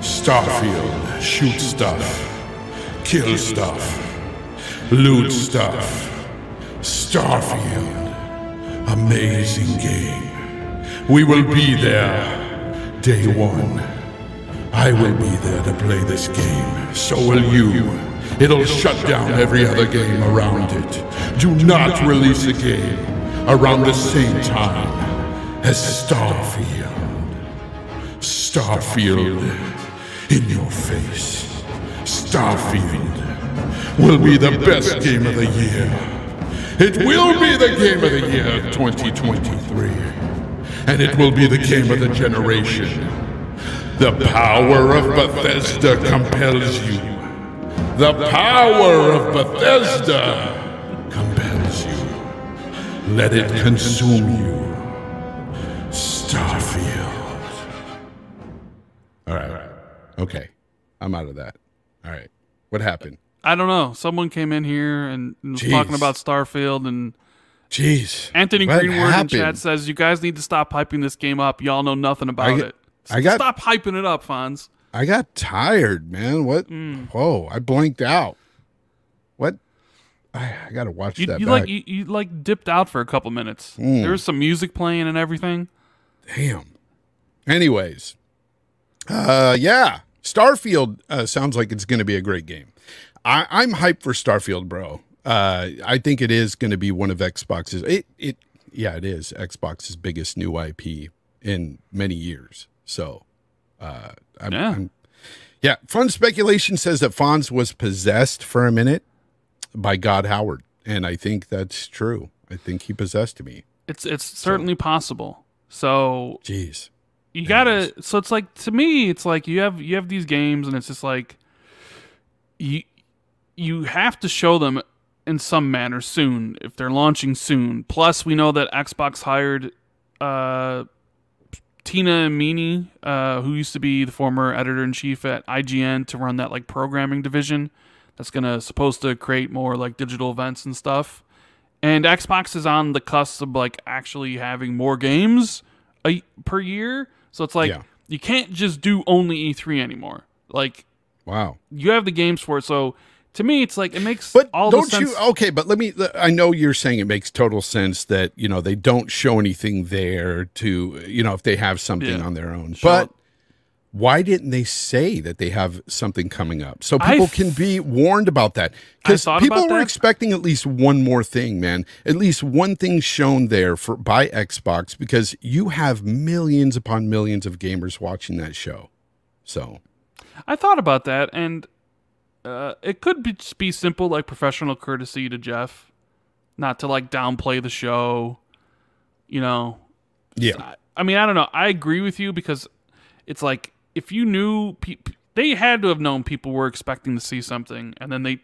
Starfield, shoot stuff, kill stuff, loot stuff. Starfield, amazing game. We will be there. Day one. I will be there to play this game. So will you. It'll shut down every other game around it. Do not release a game around the same time as Starfield. Starfield in your face. Starfield will be the best game of the year. It will be the game of the year 2023. And it will be the game of the generation. The power of Bethesda compels you. The power of Bethesda compels you. Let it consume you. Starfield. All right. Okay. I'm out of that. All right. What happened? I don't know. Someone came in here and was Jeez. talking about Starfield, and Jeez. Anthony What Greenwood in chat says you guys need to stop hyping this game up. Y'all know nothing about I it. I got- stop hyping it up, Fonz. I got tired, man. What? Mm. Whoa! I blanked out. What? I, I got to watch You, that you back. like you, you like dipped out for a couple minutes. Mm. There was some music playing and everything. Damn. Anyways, uh, yeah, Starfield uh, sounds like it's going to be a great game. I, I'm hyped for Starfield, bro. Uh, I think it is going to be one of Xbox's. It, it, yeah, it is Xbox's biggest new IP in many years. So, uh, I'm, Yeah. I'm, yeah. Fun speculation says that Fonz was possessed for a minute by God Howard, and I think that's true. I think he possessed me. It's it's certainly possible. So Jeez. you gotta so it's like to me it's like you have you have these games and it's just like you you have to show them in some manner soon if they're launching soon plus we know that xbox hired uh tina amini uh who used to be the former editor-in-chief at ign to run that like programming division that's gonna supposed to create more like digital events and stuff and Xbox is on the cusp of like actually having more games a, per year. So it's like Yeah. you can't just do only E3 anymore. Like Wow. you have the games for it. So to me, it's like it makes But all don't sense. you? Okay, but let me. I know you're saying it makes total sense that you know they don't show anything there to you know if they have something Yeah. on their own. Show but it. why didn't they say that they have something coming up so people I've- can be warned about that? Because people were expecting at least one more thing, man. At least one thing shown there for by Xbox because you have millions upon millions of gamers watching that show. So I thought about that, and uh, it could be, just be simple, like professional courtesy to Geoff, not to like downplay the show. You know, yeah, I, I mean, I don't know. I agree with you because it's like if you knew they had to have known people were expecting to see something, and then they.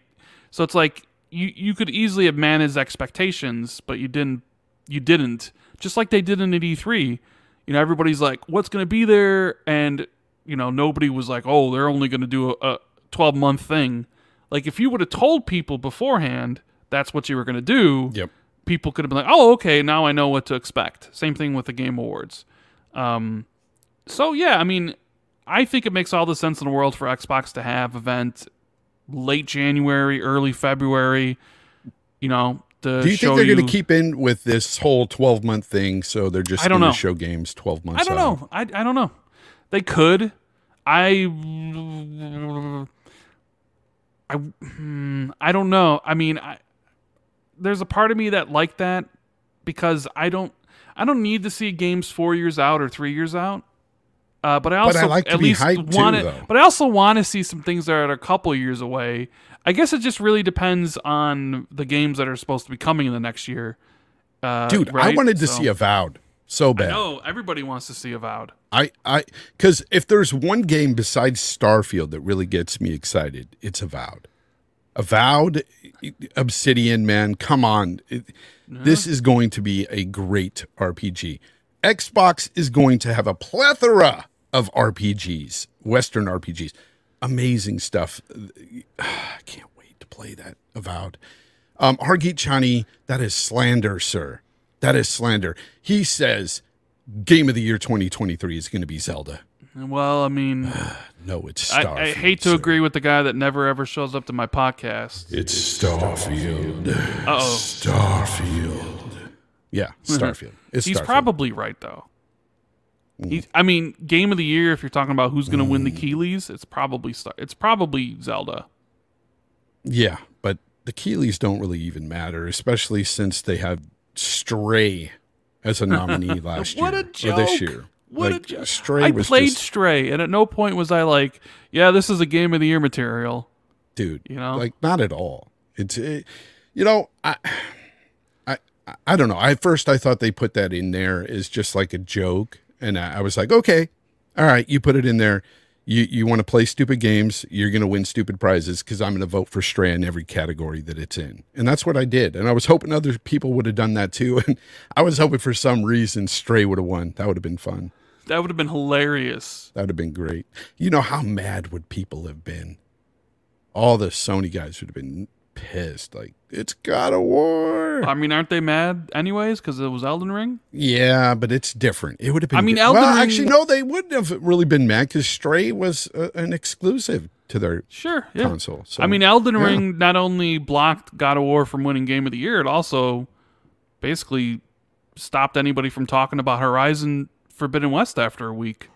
So it's like you you could easily have managed expectations, but you didn't. You didn't. Just like they did in at E3. You know, everybody's like, "What's going to be there?" And you know, nobody was like, "Oh, they're only going to do a, a twelve month thing." Like if you would have told people beforehand that's what you were going to do, yep. people could have been like, "Oh, okay, now I know what to expect." Same thing with the Game Awards. Um, so yeah, I mean, I think it makes all the sense in the world for Xbox to have event late January, early February. You know, Do you think they're you. going to keep in with this whole 12 month thing? So they're just going to show games 12 months I don't out? know. I I don't know. They could. I. I. hmm, I don't know. I mean, I. There's a part of me that like that because I don't. I don't need to see games four years out or three years out. Uh, but I also I like at least want to. though. But I also want to see some things that are a couple years away. I guess it just really depends on the games that are supposed to be coming in the next year. Uh, Dude, I wanted to So- see Avowed so bad. No, everybody wants to see Avowed. I, I, because if there's one game besides Starfield that really gets me excited, it's Avowed. Avowed, Obsidian, man, come on. It- This is going to be a great RPG. Xbox is going to have a plethora of RPGs, Western RPGs. Amazing stuff. I can't wait to play that Avowed. Um, Hargeet Chani, that is slander, sir. That is slander. He says Game of the Year 2023 is going to be Zelda. Well, I mean, No, it's I, Starfield. I hate to sir. agree with the guy that never ever shows up to my podcast. It's Starfield. Oh. Starfield. Yeah, Starfield. It's He's Starfield. probably right though. He, I mean, game of the year. If you're talking about who's going to win the mm. Keighleys, it's probably Star- it's probably Zelda. Yeah, but the Keighleys don't really even matter, especially since they had Stray as a nominee last What year a joke! or this year. What like, a jo- Stray I was played just, Stray, and at no point was I like, "Yeah, this is a game of the year material." dude. you know? like not at all. It's it, you know I. I, I don't know. At first, I thought they put that in there as just like a joke, and I was like, okay, all right, you put it in there. You you want to play stupid games, you're going to win stupid prizes because I'm going to vote for Stray in every category that it's in, and that's what I did. And I was hoping other people would have done that too. And I was hoping for some reason Stray would have won. That would have been fun. That would have been hilarious. That would have been great. You know how mad would people have been? All the Sony guys would have been pissed. Like it's God of War. I mean, aren't they mad anyways because it was Elden Ring? Yeah, but it's different. It would have been. I mean, Elden well, Ring- actually, no, they wouldn't have really been mad because Stray was uh, an exclusive to their Sure, yeah. console. So I mean, Elden yeah. Ring not only blocked God of War from winning Game of the Year, it also basically stopped anybody from talking about Horizon Forbidden West after a week.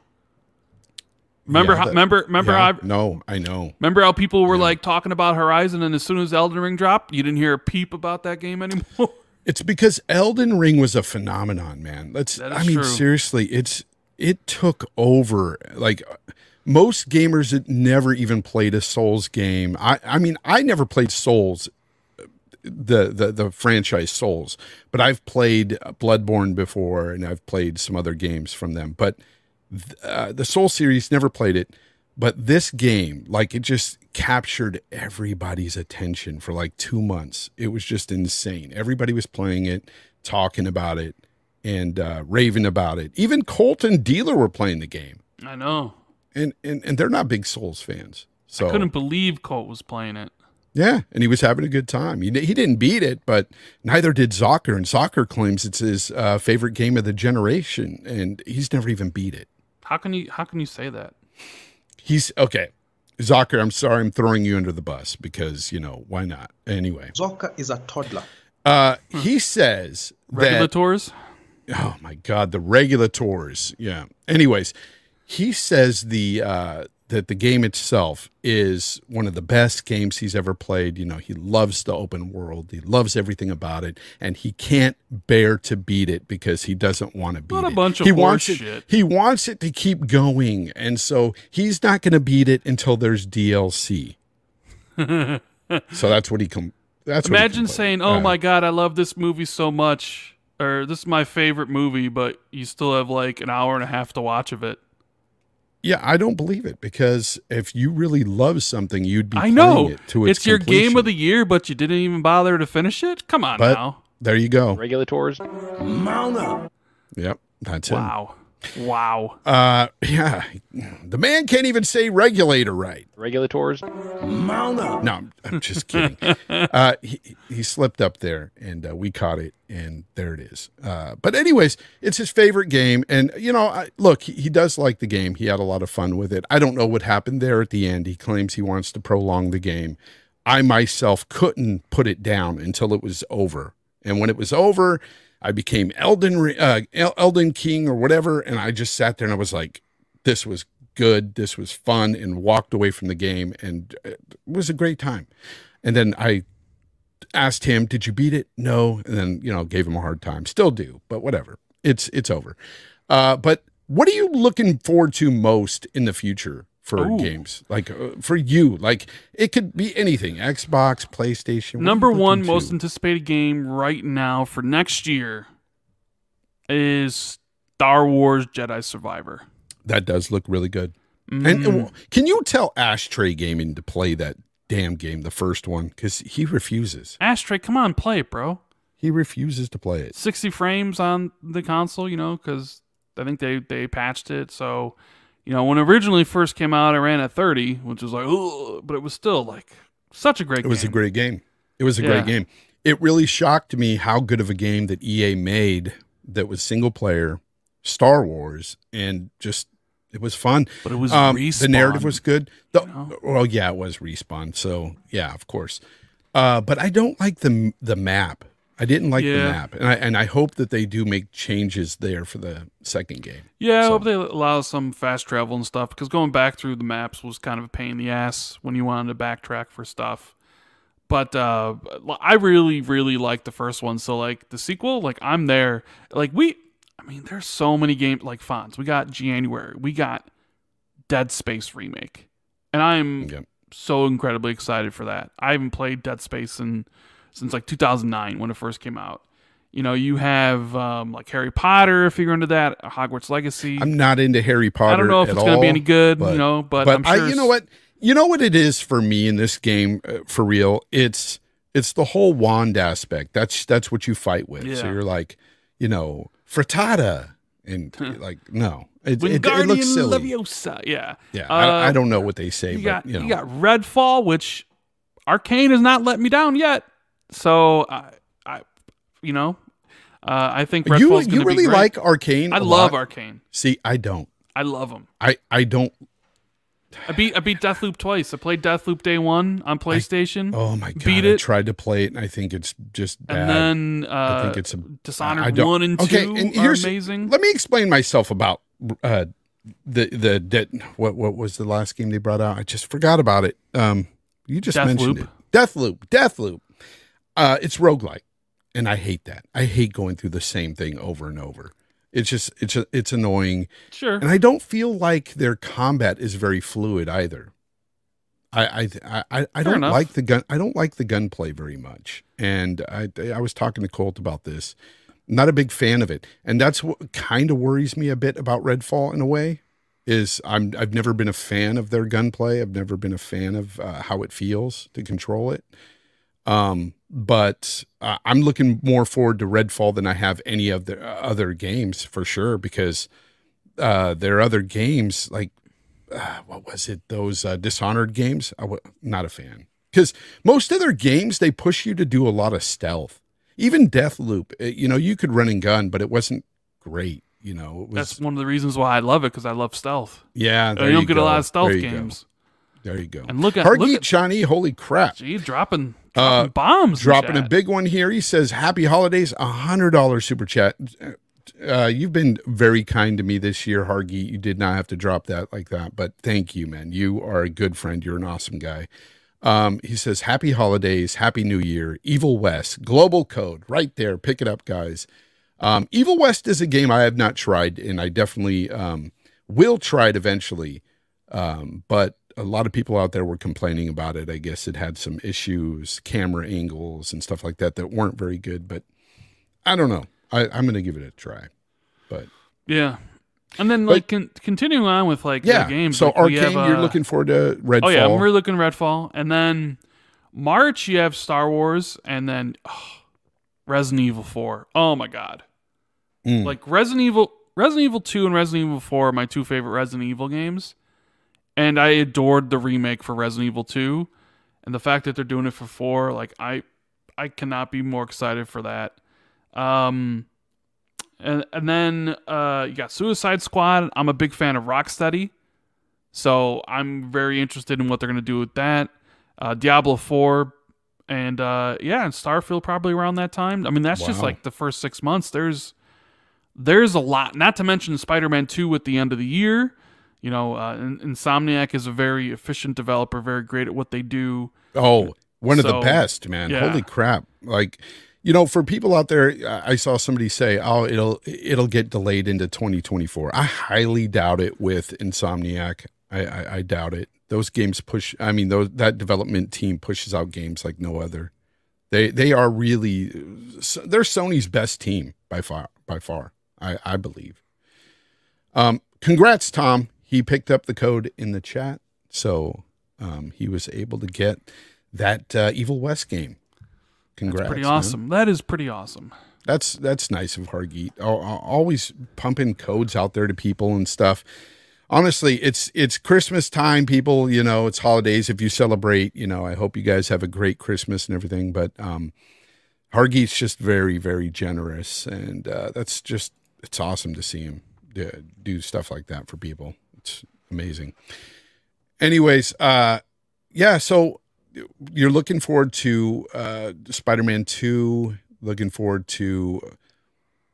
Remember Yeah, how? that- remember? Remember? yeah, How, no, I know. remember how people were like talking about Horizon, and as soon as Elden Ring dropped, you didn't hear a peep about that game anymore. It's because Elden Ring was a phenomenon, man. Let's. I mean, true. seriously, it's it took over. Like most gamers that never even played a Souls game. I. I mean, I never played Souls. The, the the franchise Souls, but I've played Bloodborne before, and I've played some other games from them. But uh, the Soul series never played it, but this game, like it just captured everybody's attention for like two months. It was just insane. Everybody was playing it, talking about it, and uh, raving about it. Even Colt and Dealer were playing the game, I know. and and and they're not big Souls fans. So I Couldn't believe Colt was playing it. yeah, and he was having a good time. He, he didn't beat it, but neither did Zocker. And Zocker claims it's his uh, favorite game of the generation, and he's never even beat it. How can you? How can you say that? He's okay. Zocker, I'm sorry, I'm throwing you under the bus because you know why not? Anyway, Zocker is a toddler. uh, he says that Regulators. oh my god, the regulators. Yeah. Anyways, he says the uh, that the game itself is one of the best games he's ever played. You know, he loves the open world. He loves everything about it, and he can't bear to beat it because he doesn't want to beat What a it. bunch of he wants it. shit. He wants it to keep going, and so he's not going to beat it until there's DLC. so that's what he com- That's Imagine saying, "Oh Uh, my god, I love this movie so much," or "This is my favorite movie," but you still have like an hour and a half to watch of it. Yeah, I don't believe it because if you really love something, you'd be I playing know it to its, it's your game of the year, but you didn't even bother to finish it. Come on But now! there you go. Regulators. Yep, that's Wow, wow. It. Uh, yeah, the man can't even say regulator right. Regulators. No, I'm, I'm just kidding. uh, he, he slipped up there, and uh, we caught it, and there it is. Uh, but anyways, it's his favorite game, and you know, I, look, he, he does like the game. He had a lot of fun with it. I don't know what happened there at the end. He claims he wants to prolong the game. I myself couldn't put it down until it was over, and when it was over, I became Elden uh, Elden King or whatever, and I just sat there and I was like, "This was good. This was fun," and walked away from the game, and it was a great time. And then I asked him, "Did you beat it?" No, and then you know gave him a hard time. Still do, but whatever. It's it's over. Uh, but what are you looking forward to most in the future for Ooh. games? Like uh, for you, like it could be anything: Xbox, PlayStation. What are you Number one most to? anticipated game right now for next year is Star Wars Jedi Survivor. that does look really good. Mm. And, and can you tell Ashtray Gaming to play that damn game, the first one, because he refuses. Ashtray, come on, play it, bro. He refuses to play it. 60 frames on the console, you know, because I think they, they patched it. So, you know, when it originally first came out, I ran at 30, which was like, Ugh, but it was still like such a great game. It was a great game. It was a Yeah. great game. It really shocked me how good of a game that EA made that was single player, Star Wars, and just it was fun. But it was um, the narrative was good. The, you know? Well, yeah, it was respawn. So yeah, of course. Uh, but I don't like the the map. I didn't like the map, and I and I hope that they do make changes there for the second game. Yeah, I hope they allow some fast travel and stuff because going back through the maps was kind of a pain in the ass when you wanted to backtrack for stuff. But uh, I really, really like the first one. So like the sequel, like I'm there. Like we, I mean, there's so many games like Fonz. We got January. We got Dead Space remake, and I'm Yep. so incredibly excited for that. I haven't played Dead Space in since like 2009 when it first came out. You know, you have um, like Harry Potter if you're into that, Hogwarts Legacy. I'm not into Harry Potter. I don't know if it's going to be any good, but- you know, but, but I'm sure I, you know what, you know what it is for me in this game uh, for real. It's it's the whole wand aspect. That's that's what you fight with. So you're like, you know, frittata, and like no, it, it, it looks silly. Leviosa. Yeah. Yeah, Uh, I, I don't know what they say, You but got you know, you got Redfall, which Arcane has not let me down yet. So I, I you know, uh, I think Redfall's you you really great. like Arcane. I love lot. Arcane. See, I don't. I love them. I I don't. I beat I beat Deathloop twice. I played Deathloop day one on PlayStation, Oh my god! Beat it. I tried to play it, and I think it's just bad. and then uh, I think it's a Dishonored I don't- one and okay, two and are here's- amazing. Let me explain myself about uh, the the dead. What what was the last game they brought out? I just forgot about it. Um, you just mentioned Deathloop. it. Deathloop. Deathloop. Uh, it's roguelike, and I hate that. I hate going through the same thing over and over. It's just it's it's annoying, Sure. and I don't feel like their combat is very fluid either. I I I, I, I don't enough. like the gun. I don't like the gunplay very much, and I I was talking to Colt about this. Not a big fan of it, and that's what kind of worries me a bit about Redfall in a way. Is I'm I've never been a fan of their gunplay. I've never been a fan of uh, how it feels to control it. Um, but uh, I'm looking more forward to Redfall than I have any of the uh, other games for sure because uh, are other games like uh, what was it? Those uh, Dishonored games. I w- not a fan because most of their games they push you to do a lot of stealth. Even Deathloop, uh, you know, you could run and gun, but it wasn't great. You know, it was That's one of the reasons why I love it because I love stealth. yeah. There you don't get go. a lot of stealth There you go. games. There you go. And look at Hargeet Chani, holy crap. gee, dropping, Uh, dropping bombs. dropping a big one here. He says, "Happy holidays!" A hundred dollar super chat. Uh, you've been very kind to me this year, Hargeet. You did not have to drop that like that, but thank you, man. You are a good friend. You're an awesome guy. Um, he says, "Happy holidays, Happy New Year." Evil West, Global Code, right there. Pick it up, guys. Um, Evil West is a game I have not tried, and I definitely um, will try it eventually. Um, but a lot of people out there were complaining about it. I guess it had some issues, camera angles and stuff like that that weren't very good. But I don't know. I, I'm going to give it a try. But Yeah. And then like con- continuing on with like yeah, the games. so like, Arcane, have, you're uh, looking forward to Redfall. Oh yeah, really looking Redfall, and then March you have Star Wars, and then oh, Resident Evil Four. Oh my god, Mm. like Resident Evil, Resident Evil Two and Resident Evil Four are my two favorite Resident Evil games, and I adored the remake for Resident Evil Two, and the fact that they're doing it for four, like I, I cannot be more excited for that. Um, and and then uh, you got Suicide Squad. I'm a big fan of Rocksteady, so I'm very interested in what they're gonna do with that. Uh, Diablo Four, and uh, yeah, and Starfield probably around that time. I mean, that's just like the first six months. There's there's a lot. Not to mention Spider-Man Two at the end of the year. You know, uh, Insomniac is a very efficient developer, very great at what they do. Oh, one of the best, man. yeah. Holy crap. Like, you know, for people out there, I I saw somebody say, "Oh, it'll it'll get delayed into 2024." I highly doubt it with Insomniac. I, I, I doubt it. Those games push. I mean, those that development team pushes out games like no other. They they are really they're Sony's best team by far by far. I I believe. Um, congrats, Tom. He picked up the code in the chat, so um, he was able to get that uh, Evil West game. Congrats, Pretty man. awesome. That is pretty awesome. That's that's nice of Hargeet. Al- al- Always pumping codes out there to people and stuff. Honestly, it's it's Christmas time, people. You know, it's holidays. If you celebrate, you know, I hope you guys have a great Christmas and everything. But um, Hargeet's just very very generous, and uh, that's just it's awesome to see him do, do stuff like that for people. It's amazing. Anyways, uh, yeah. So you're looking forward to uh, Spider-Man Two, Looking forward to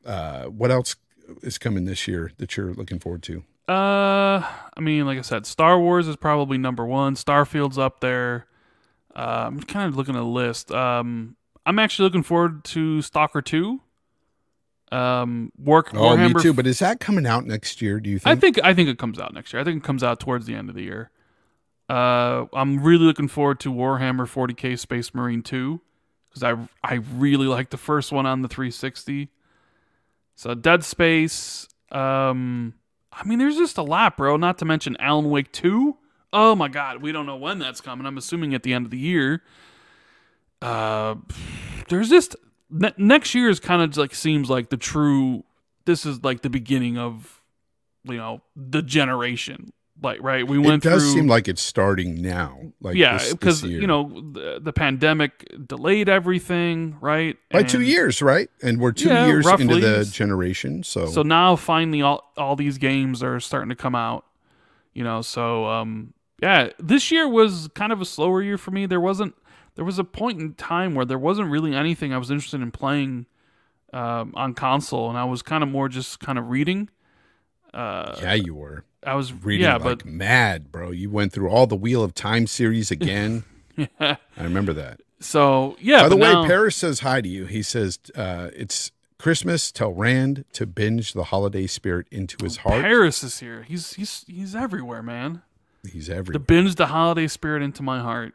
uh, what else is coming this year that you're looking forward to? Uh, I mean, like I said, Star Wars is probably number one. Starfield's up there. Uh, I'm kind of looking at the list. Um, I'm actually looking forward to Stalker Two. Um, War, Oh, Warhammer. me too. But is that coming out next year? Do you think I think? think I think it comes out next year. I think it comes out towards the end of the year. Uh, I'm really looking forward to Warhammer 40k Space Marine 2 because I I really like the first one on the 360. So Dead Space. Um, I mean, there's just a lot, bro. Not to mention Alan Wake 2. Oh my God, we don't know when that's coming. I'm assuming at the end of the year. Uh, there's just ne- next year is kind of like seems like the true. This is like the beginning of, you know, the generation. Like right, we went. it does through. seem like it's starting now. Like yeah, because you know the, the pandemic delayed everything, right? by two years, right? And we're two Yeah, years into the generation. So, So now finally, all all these games are starting to come out. You know, so um, yeah, this year was kind of a slower year for me. There wasn't there was a point in time where there wasn't really anything I was interested in playing um, on console, and I was kind of more just kind of reading. Uh, yeah, you were I was reading yeah, like mad, bro. You went through all the Wheel of Time series again. but I remember that. so yeah. By the way, now- Paris says hi to you. He says uh, it's Christmas. Tell Rand to binge the holiday spirit into his heart. Paris is here. He's he's he's everywhere, man. He's everywhere. To binge the holiday spirit into my heart.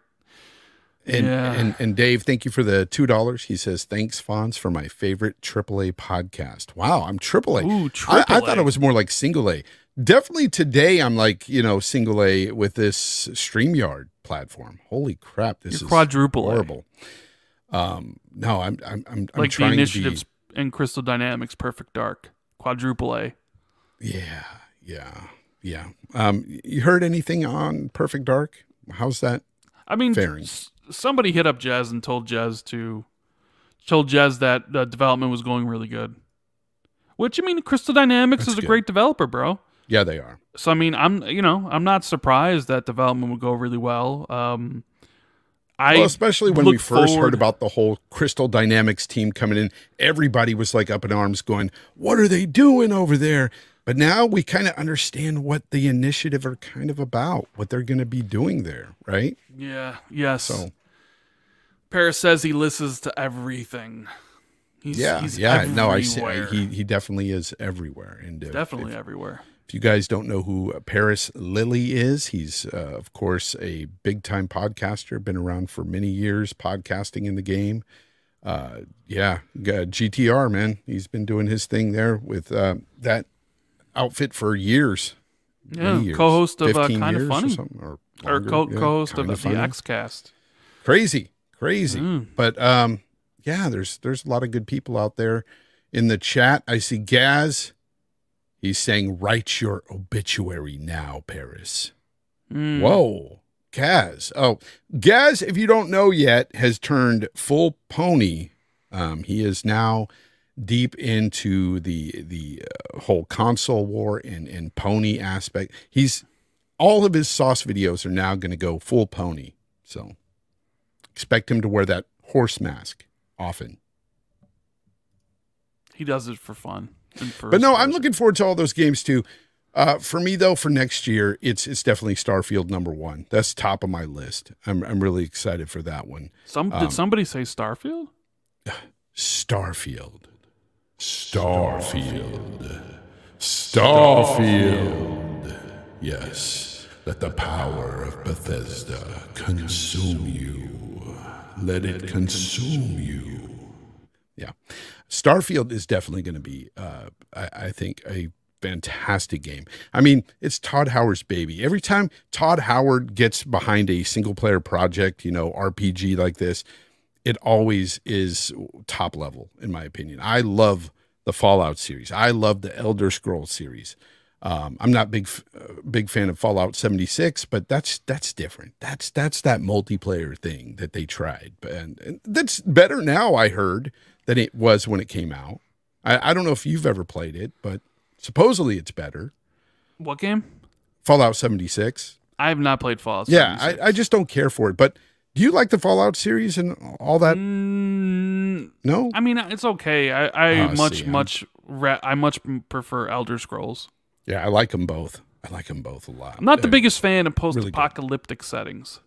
And, Yeah. and and Dave, thank you for the two dollars. He says thanks, Fonz, for my favorite AAA podcast. Wow, I'm AAA. Ooh, I, I thought it was more like single A. Definitely today, I'm like you know single A with this Streamyard platform. Holy crap, this You're is quadruple A. Um, no, I'm I'm I'm, I'm like the trying to initiatives in Crystal Dynamics Perfect Dark quadruple A. Yeah, yeah, yeah. Um, you heard anything on Perfect Dark? How's that? I mean, Faring. Somebody hit up Jez and told Jez to told Jez that the development was going really good. Which I mean, Crystal Dynamics That's is a good. great developer, bro. Yeah, they are. So I mean, I'm you know I'm not surprised that development would go really well. Um, I well, especially when we first forward- heard about the whole Crystal Dynamics team coming in, everybody was like up in arms, going, "What are they doing over there?" But now we kind of understand what the initiative are kind of about, what they're going to be doing there, right? yeah yes. So Paris says he listens to everything. He's, yeah, he's yeah, no, I see. He he definitely is everywhere, and uh, definitely If, everywhere. if you guys don't know who Paris Lilly is, he's uh, of course a big time podcaster, been around for many years, podcasting in the game. Uh, yeah, GTR man, he's been doing his thing there with uh, that outfit for years. Yeah, years. co-host of uh, Kind of Funny, or, or, or co- yeah, co-host of Kinda the. XCast. crazy crazy Mm. but um yeah there's there's a lot of good people out there in the chat i see gaz he's saying write your obituary now paris Mm. whoa gaz oh gaz if you don't know yet has turned full pony um he is now deep into the the uh, whole console war and and pony aspect he's all of his sauce videos are now going to go full pony so expect him to wear that horse mask often. He does it for fun. for But no, I'm looking forward to all those games too. Uh, for me though, for next year, it's it's definitely Starfield number one. That's top of my list. I'm I'm really excited for that one. Some um, did somebody say Starfield? Starfield. Starfield. Starfield. Yes, let the power of Bethesda consume you. Let it consume you. Yeah, Starfield is definitely going to be, uh, I, I think, a fantastic game. I mean, it's Todd Howard's baby. Every time Todd Howard gets behind a single player project, you know, RPG like this, it always is top level, in my opinion. I love the Fallout series. I love the Elder Scrolls series. Um, I'm not big uh, big fan of Fallout 76, but that's that's different. That's that's that multiplayer thing that they tried, and, and that's better now. I heard than it was when it came out. I, I don't know if you've ever played it, but supposedly it's better. What game? Fallout 76. I have not played Fallout. Yeah, I, I just don't care for it. But Do you like the Fallout series and all that? Mm, No. I mean, it's okay. I, I Oh, much see, much ra- I much prefer Elder Scrolls. Yeah, I like them both. I like them both a lot. I'm not the Uh, biggest fan of post-apocalyptic settings.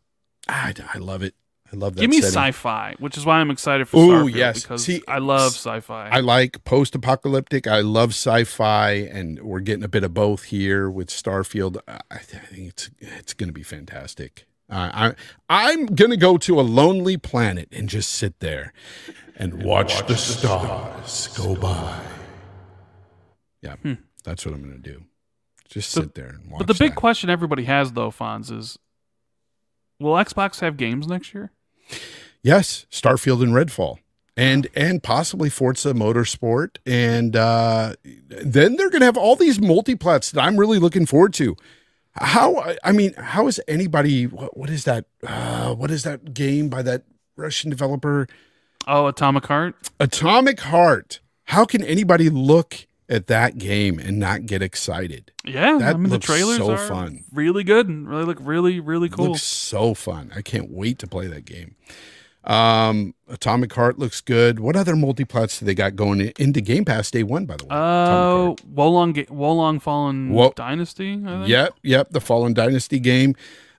I, I love it. I love that. Give me setting. sci-fi, which is why I'm excited for Starfield yes. because See, I love sci-fi. I like post-apocalyptic. I love sci-fi, and we're getting a bit of both here with Starfield. I, I think it's it's going to be fantastic. Uh, I I'm going to go to a lonely planet and just sit there and watch the stars go by. Yeah, that's what I'm going to do. Just sit there and watch. Hmm. but the big that. question everybody has though, Fonz, is will Xbox have games next year? Yes, Starfield and Redfall. And and possibly Forza Motorsport. And uh, then they're gonna have all these multiplats that I'm really looking forward to. How I- mean, how is anybody what, what is that uh, what is that game by that Russian developer? Oh, Atomic Heart. Atomic Heart. How can anybody look at that game and not get excited? Yeah, That I mean the trailers so are fun. really good and really look really really cool. Looks so fun. I can't wait to play that game. Um, Atomic Heart looks good. What other multiplats do they got going into Game Pass day one, by the way? Oh, Atomic Wo Long Wolong Fallen Wo- Dynasty. I think. Yep, yep, the Fallen Dynasty game.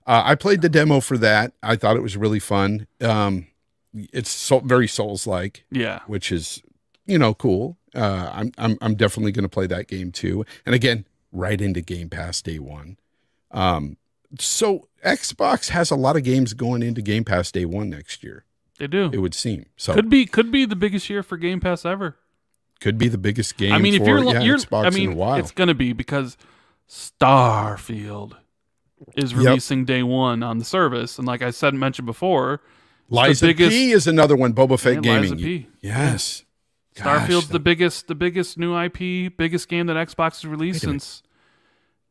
Uh, I played the demo for that. I thought it was really fun. Um, it's so, very Souls like, Yeah. which is you know cool. Uh, I'm I'm I'm definitely going to play that game too. And again, right into Game Pass day one. Um, so Xbox has a lot of games going into Game Pass day one next year. They do. It would seem so. could be could be the biggest year for Game Pass ever. could be the biggest game. I mean, if you're, yeah, you're Xbox I mean, in a while. it's gonna be because Starfield is Yep. releasing day one on the service, and like I said, mentioned before, Lies of biggest- P is another one. Boba Fett Yeah, Gaming. Yes. Gosh, Starfield's the the- biggest the biggest new IP, biggest game that Xbox has released Wait a minute. since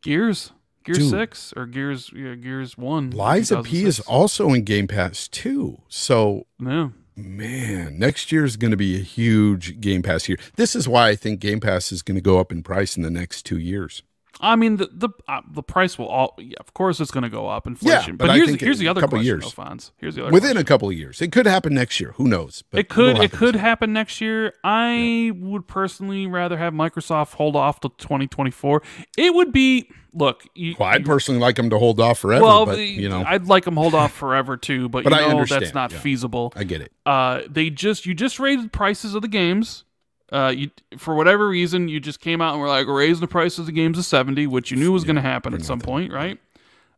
Gears, Gears Dude. Six or Gears yeah, Gears One. Lies of P is also in Game Pass too. So yeah. man, next year is going to be a huge Game Pass year. This is why I think Game Pass is going to go up in price in the next two years. I mean the the uh, the price will all yeah, of course it's going to go up inflation. but but, I here's here's the other couple question, years. Here's the other Within question. a couple of years, it could happen next year. Who knows? But it could it happen could happen next year. I would personally rather have Microsoft hold off till 2024. It would be look. You, Well, I'd personally like them to hold off forever, well, but you know, I'd like them hold off forever too, but, But I you know understand, that's not yeah. feasible. I get it. Uh, they just you just raised prices of the games. Uh, you for whatever reason you just came out and were like raise the prices of the games to seventy, which you knew was going to happen at some point, right?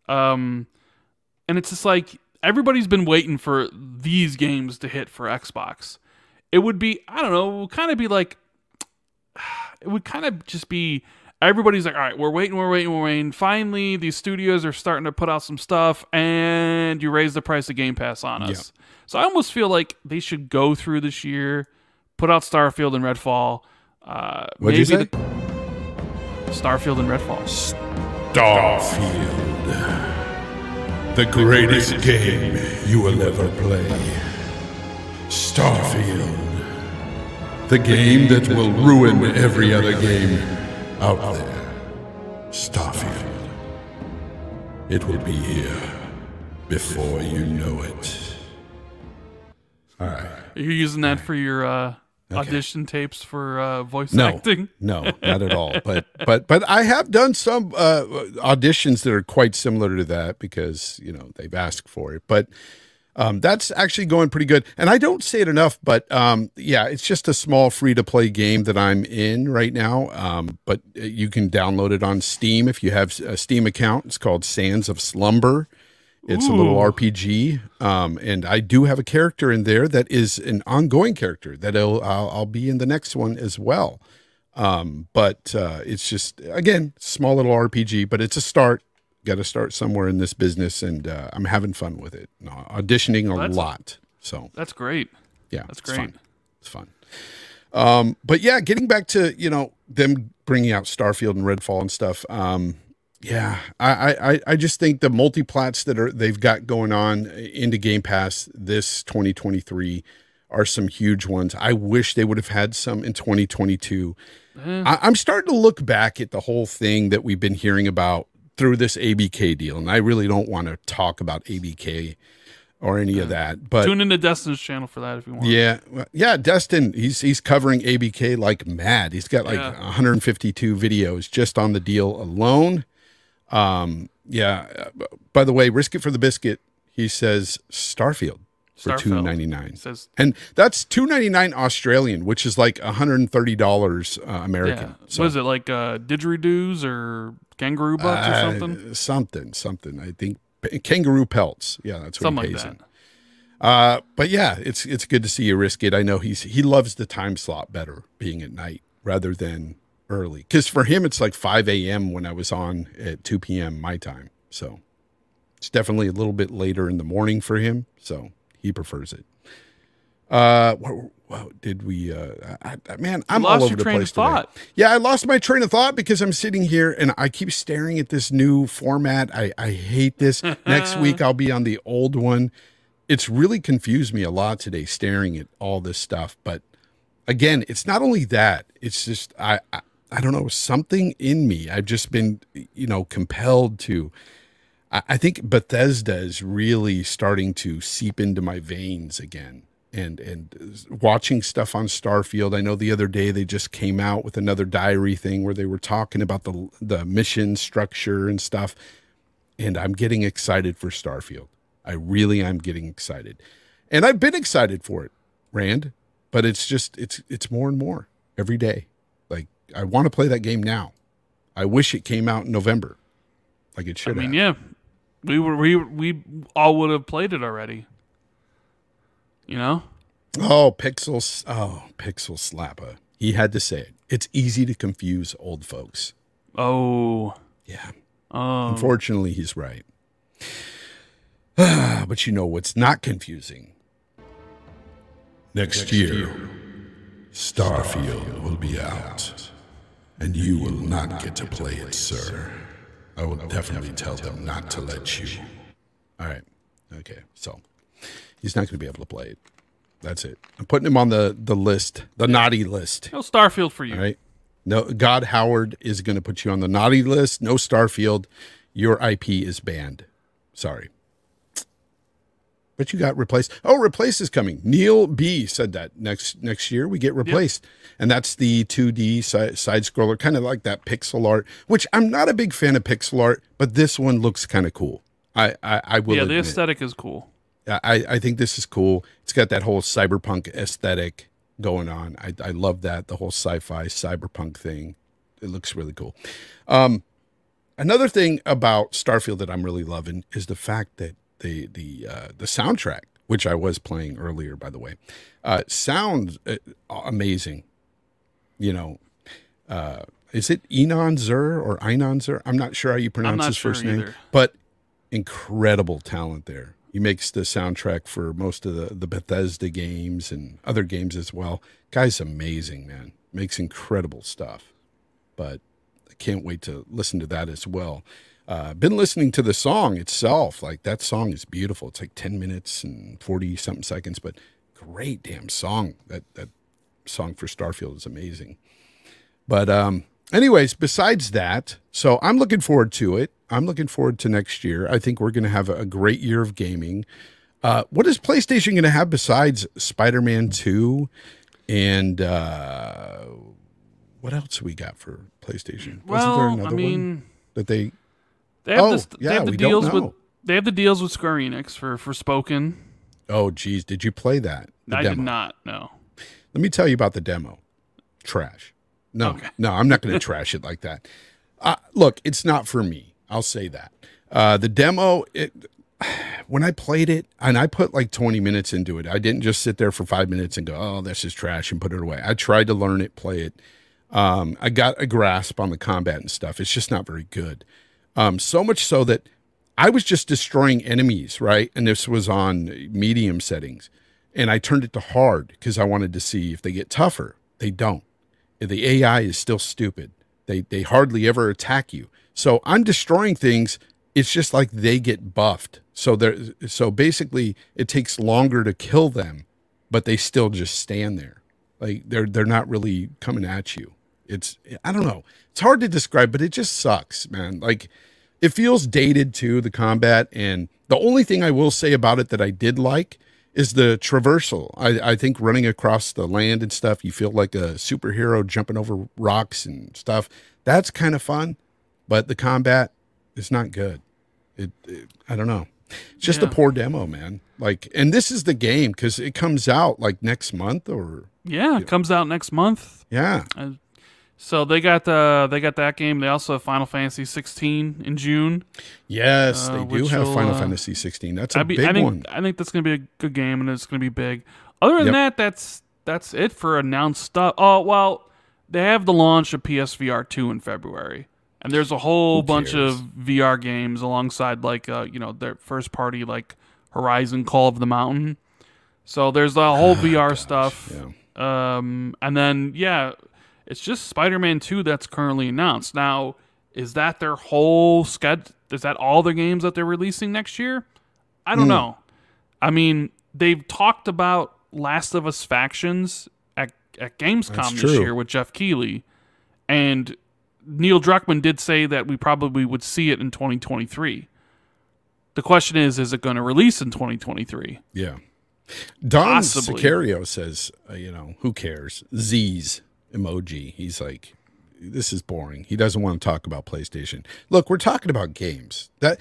Um, and it's just like everybody's been waiting for these games to hit for Xbox. It would be I don't know, it would kind of be like it would kind of just be everybody's like, all right, we're waiting, we're waiting, we're waiting. Finally, these studios are starting to put out some stuff, and you raise the price of Game Pass on us. So I almost feel like they should go through this year, put out Starfield and Redfall. Uh, What'd you say? the- Starfield and Redfall. Starfield. The greatest game you will ever play. Starfield. The game that will ruin every other game out there. Starfield. It will be here before you know it. All right. Are you using that for your uh, audition tapes for uh, voice No, acting? no, not at all. But but but I have done some uh, auditions that are quite similar to that because you know they've asked for it. But um, that's actually going pretty good. And I don't say it enough, but um, yeah, it's just a small free to play game that I'm in right now. Um, but you can download it on Steam if you have a Steam account. It's called Sands of Slumber. It's a little RPG, um, and I do have a character in there that is an ongoing character that I'll, I'll, I'll be in the next one as well. Um, but uh, it's just again small little RPG, but it's a start. Got to start somewhere in this business, and uh, I'm having fun with it. No, auditioning a lot, so That's great. yeah, That's it's great. fun. It's fun. Um, but yeah, getting back to you know them bringing out Starfield and Redfall and stuff. Um, yeah, I, I I just think the multiplats that are they've got going on into Game Pass this 2023 are some huge ones. I wish they would have had some in 2022. Mm-hmm. I, I'm starting to look back at the whole thing that we've been hearing about through this ABK deal, and I really don't want to talk about ABK or any of mm. that. But Tune into Destin's channel for that if you want. yeah, yeah, Destin, he's he's covering ABK like mad. He's got like Yeah. 152 videos just on the deal alone. Um, yeah. uh, By the way, risk it for the biscuit. He says Starfield for 2.99. Says And that's 2.99 Australian, which is like 130 dollars uh, American. yeah. what is it like uh, didgeridoos or kangaroo or Uh, something? something, something. I think kangaroo pelts. Yeah, that's what Something he like that. Uh, but yeah, it's it's good to see you risk it. I know he's he loves the time slot better, being at night rather than early. Because for him, it's like 5 a.m. when I was on at 2 p.m. my time. So it's definitely a little bit later in the morning for him. So he prefers it. Uh, what, what did we? Uh, I, I, man, I'm lost all over your the train of place today. thought. Yeah, I lost my train of thought because I'm sitting here and I keep staring at this new format. I, I hate this. Next week I'll be on the old one. It's really confused me a lot today staring at all this stuff. But again, it's not only that, it's just I, I I don't know, something in me. I've just been, you know, compelled to I, I think Bethesda is really starting to seep into my veins again. And and watching stuff on Starfield. I know the other day they just came out with another diary thing where they were talking about the the mission structure and stuff. And I'm getting excited for Starfield. I really am getting excited. And I've been excited for it, Rand, but it's just it's it's more and more every day. I want to play that game now. I wish it came out in November. Like it should. I mean, have. yeah, we were we we all would have played it already. You know, Oh, Pixels. Oh, Pixel slapper. He had to say it. It's easy to confuse old folks. oh, Yeah. oh, Unfortunately, he's right. but you know what's not confusing? Next year, Starfield will be out, and you will not get to play it, sir. I will definitely tell them not to let you. All right. Okay. So he's not going to be able to play it. That's it. I'm putting him on the, the list, the naughty list. no Starfield for you. All right. No, God Howard is going to put you on the naughty list. No Starfield. Your IP is banned. Sorry. But you got replaced. Oh, replace is coming. Neil B said that next next year we get replaced, and that's the 2D side, side scroller, kind of like that pixel art. Which I'm not a big fan of pixel art, but this one looks kind of cool. I I, I will. Yeah, the aesthetic is cool. I, I think this is cool. It's got that whole cyberpunk aesthetic going on. I, I love that the whole sci-fi cyberpunk thing. It looks really cool. Um, another thing about Starfield that I'm really loving is the fact that the the uh, the soundtrack, which I was playing earlier, by the way, uh, sounds uh, amazing. You know, uh, is it Enon Zur or Einon Zur? I'm not sure how you pronounce his sure first name, but incredible talent there. He makes the soundtrack for most of the, the Bethesda games and other games as well. Guy's amazing, man. Makes incredible stuff. But I can't wait to listen to that as well. Uh, been listening to the song itself. Like that song is beautiful. It's like 10 minutes and 40 something seconds, but great damn song. That that song for Starfield is amazing. But um, anyways, besides that, so I'm looking forward to it. I'm looking forward to next year. I think we're going to have a, great year of gaming. Uh, what is PlayStation going to have besides Spider-Man 2 and uh, what else we got for PlayStation? Well, I mean, that they they have, Oh, this, yeah, they have the deals with they have the deals with Square Enix for Forspoken. Oh geez, did you play that? I demo. did not. No. Let me tell you about the demo. Trash. No, Okay. no, I'm not going to trash it like that. Uh, look, it's not for me. I'll say that. Uh, the demo, it, when I played it, and I put like 20 minutes into it, I didn't just sit there for five minutes and go, "Oh, this is trash," and put it away. I tried to learn it, play it. Um, I got a grasp on the combat and stuff. It's just not very good. Um, so much so that I was just destroying enemies, right? And this was on medium settings. And I turned it to hard because I wanted to see if they get tougher. They don't. The AI is still stupid. They they hardly ever attack you. So I'm destroying things. It's just like they get buffed. So there so basically it takes longer to kill them, but they still just stand there. Like they're they're not really coming at you. It's I don't know. It's hard to describe, but it just sucks, man. Like it feels dated too, the combat. And the only thing I will say about it that I did like is the traversal. I, I think running across the land and stuff, you feel like a superhero jumping over rocks and stuff. That's kind of fun, but the combat is not good. It, it I don't know. It's just Yeah. a poor demo, man. Like, and this is the game because it comes out like next month or Yeah, it comes out next month. yeah. Uh, So they got the they got that game. They also have Final Fantasy 16 in June. Yes, Uh, they do have Final uh, Fantasy 16. That's a be, big I think one. I think that's gonna be a good game and it's gonna be big. Other than Yep. that, that's that's it for announced stuff. Oh well, they have the launch of PSVR two in February, and there's a whole Who bunch of VR games alongside like uh, you know their first party like Horizon Call of the Mountain. So there's a whole VR stuff. Yeah. Um, and then yeah, it's just Spider-Man 2 that's currently announced. Now, is that their whole schedule? Is that all the games that they're releasing next year? I don't Hmm. know. I mean, they've talked about Last of Us factions at at Gamescom That's this true. year with Geoff Keighley, and Neil Druckmann did say that we probably would see it in 2023. The question is, is it going to release in 2023? Yeah. Don Possibly. Sicario says, uh, you know, who cares? Z's emoji. He's like, this is boring. He doesn't want to talk about PlayStation. Look, we're talking about games. That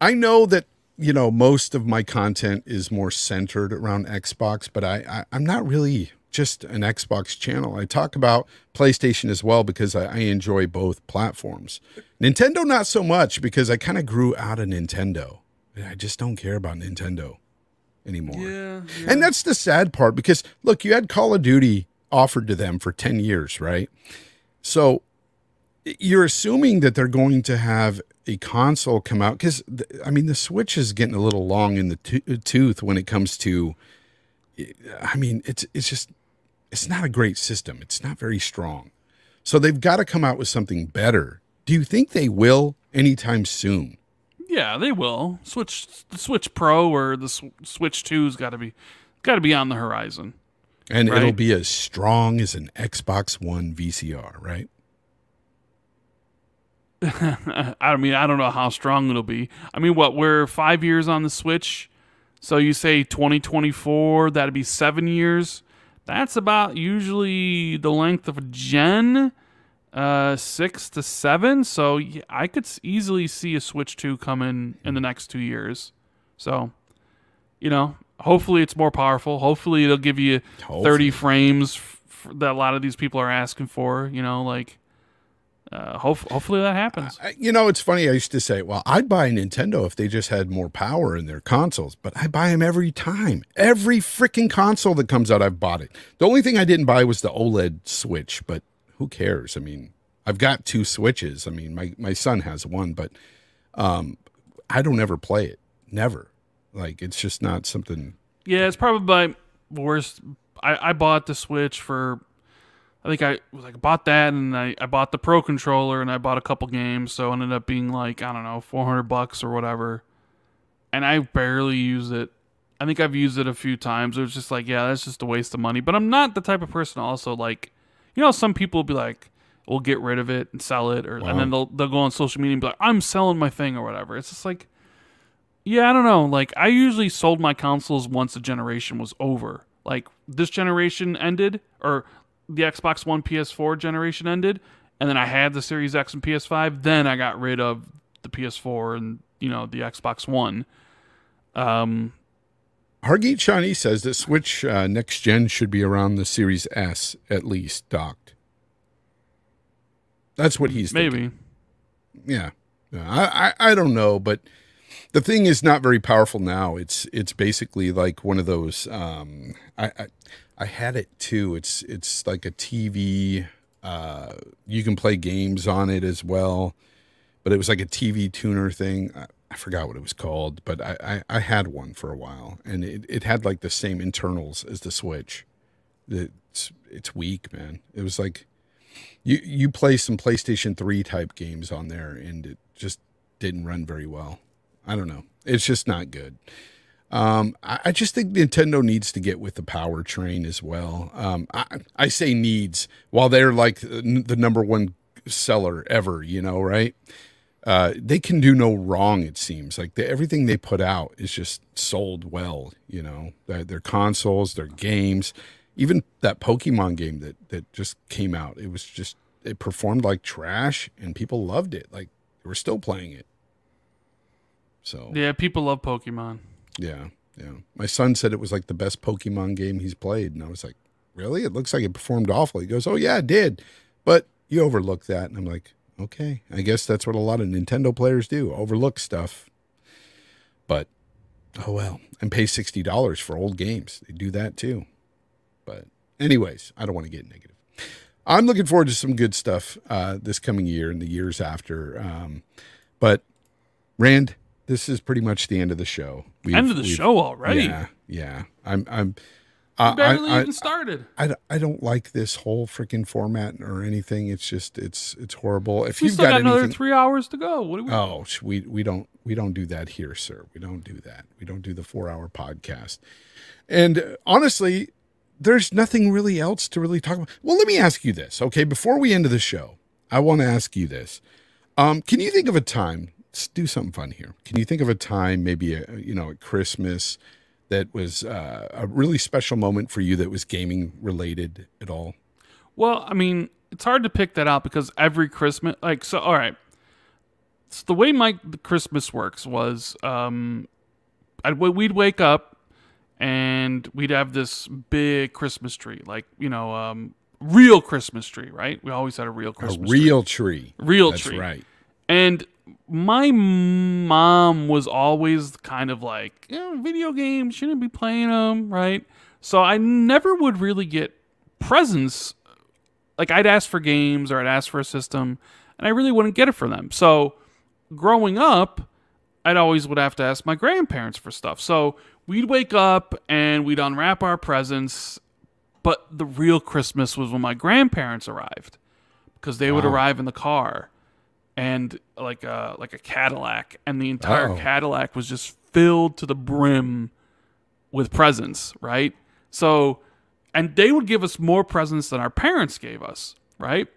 I know that you know most of my content is more centered around Xbox, but I, I I'm not really just an Xbox channel. I talk about PlayStation as well because I, I enjoy both platforms. Nintendo not so much because I kind of grew out of Nintendo. I just don't care about Nintendo anymore. Yeah. And that's the sad part because look, you had Call of Duty offered to them for 10 years, right? So you're assuming that they're going to have a console come out because I mean the Switch is getting a little long in the to- uh, tooth when it comes to. I mean it's it's just it's not a great system. It's not very strong. So they've got to come out with something better. Do you think they will anytime soon? Yeah, they will. Switch the Switch Pro or the Sw- Switch 2's got to be got to be on the horizon. And it'll be as strong as an Xbox One VCR, right? I mean, I don't know how strong it'll be. I mean, what we're five years on the Switch, so you say 2024, that'd be seven years. That's about usually the length of a gen, uh, six to seven. So yeah, I could easily see a Switch 2 coming in the next two years. So, you know, hopefully it's more powerful. Hopefully it'll give you 30 frames f- that a lot of these people are asking for. You know, like. Uh, hope, hopefully that happens. You know, it's funny. I used to say, well, I'd buy a Nintendo if they just had more power in their consoles, but I buy them every time. Every freaking console that comes out, I've bought it. The only thing I didn't buy was the OLED Switch, but who cares? I mean, I've got two Switches. I mean, my, my son has one, but um, I don't ever play it. Never. Like, it's just not something. Yeah, it's probably my worst. I, I bought the Switch for, I think I was like bought that and I, I bought the Pro controller and I bought a couple games, so it ended up being like I don't know four hundred bucks or whatever, and I barely use it. I think I've used it a few times. It was just like yeah, that's just a waste of money. But I'm not the type of person also like, you know, some people will be like, we'll get rid of it and sell it, or and then they'll they'll go on social media and be like, I'm selling my thing or whatever. It's just like. Yeah, I don't know. Like I usually sold my consoles once the generation was over. Like this generation ended or the Xbox One PS4 generation ended and then I had the Series X and PS5, then I got rid of the PS4 and, you know, the Xbox One. Um Hargeet Shawnee says that Switch uh, next gen should be around the Series S at least docked. That's what he's thinking. maybe. yeah, Yeah, I, I I don't know, but the thing is not very powerful now. It's it's basically like one of those. Um, I, I I had it too. It's it's like a TV. Uh, you can play games on it as well, but it was like a TV tuner thing. I, I forgot what it was called, but I, I I had one for a while, and it it had like the same internals as the Switch. It's it's weak, man. It was like you you play some PlayStation 3 type games on there and it just didn't run very well. I don't know. It's just not good. Um, I, I just think Nintendo needs to get with the power train as well. Um, I, I say needs while they're like the number one seller ever, you know, right? uh, they can do no wrong. It seems like the, everything they put out is just sold well. You know, their, their consoles, their games, even that Pokemon game that that just came out. It was just it performed like trash, and people loved it. Like they were still playing it. So Yeah, people love Pokemon. yeah, yeah. My son said it was like the best Pokemon game he's played, and I was like, really? It looks like it performed awful. He goes, oh yeah, it did, but you overlook that, and I'm like, okay, I guess that's what a lot of Nintendo players do, overlook stuff. But oh well, and pay sixty dollars for old games. They do that too. But anyways, I don't want to get negative. I'm looking forward to some good stuff uh, this coming year and the years after. Um, but Rand, this is pretty much the end of the show. We've- End of the show already. Yeah, yeah. I'm, I'm. Uh, Barely I, I, even started. I, I don't like this whole freaking format or anything. It's just it's it's horrible. If We you've still got, got, another anything, three hours to go. What do we? oh, we we don't we don't do that here, sir. We don't do that. We don't do the four hour podcast. And uh, honestly, there's nothing really else to really talk about. Well, let me ask you this, okay? Before we end of the show, I want to ask you this. Um, can you think of a time? Let's do something fun here. Can you think of a time, maybe a, you know at Christmas, that was uh, a really special moment for you that was gaming related at all? Well, I mean, it's hard to pick that out because every Christmas, like, so, all right. So the way my the Christmas works was, um, I'd, we'd wake up and we'd have this big Christmas tree, like, you know, um, real Christmas tree, right? We always had a real Christmas tree. A real tree. Real That's tree. right. And my mom was always kind of like, know, video games, shouldn't be playing them, right? So I never would really get presents. Like I'd ask for games or I'd ask for a system, and I really wouldn't get it for them. So growing up, I'd always would have to ask my grandparents for stuff. So we'd wake up and we'd unwrap our presents, but the real Christmas was when my grandparents arrived because they would arrive in the car and like a like a Cadillac, and the entire Uh-oh. Cadillac was just filled to the brim with presents, right? So, and they would give us more presents than our parents gave us, right?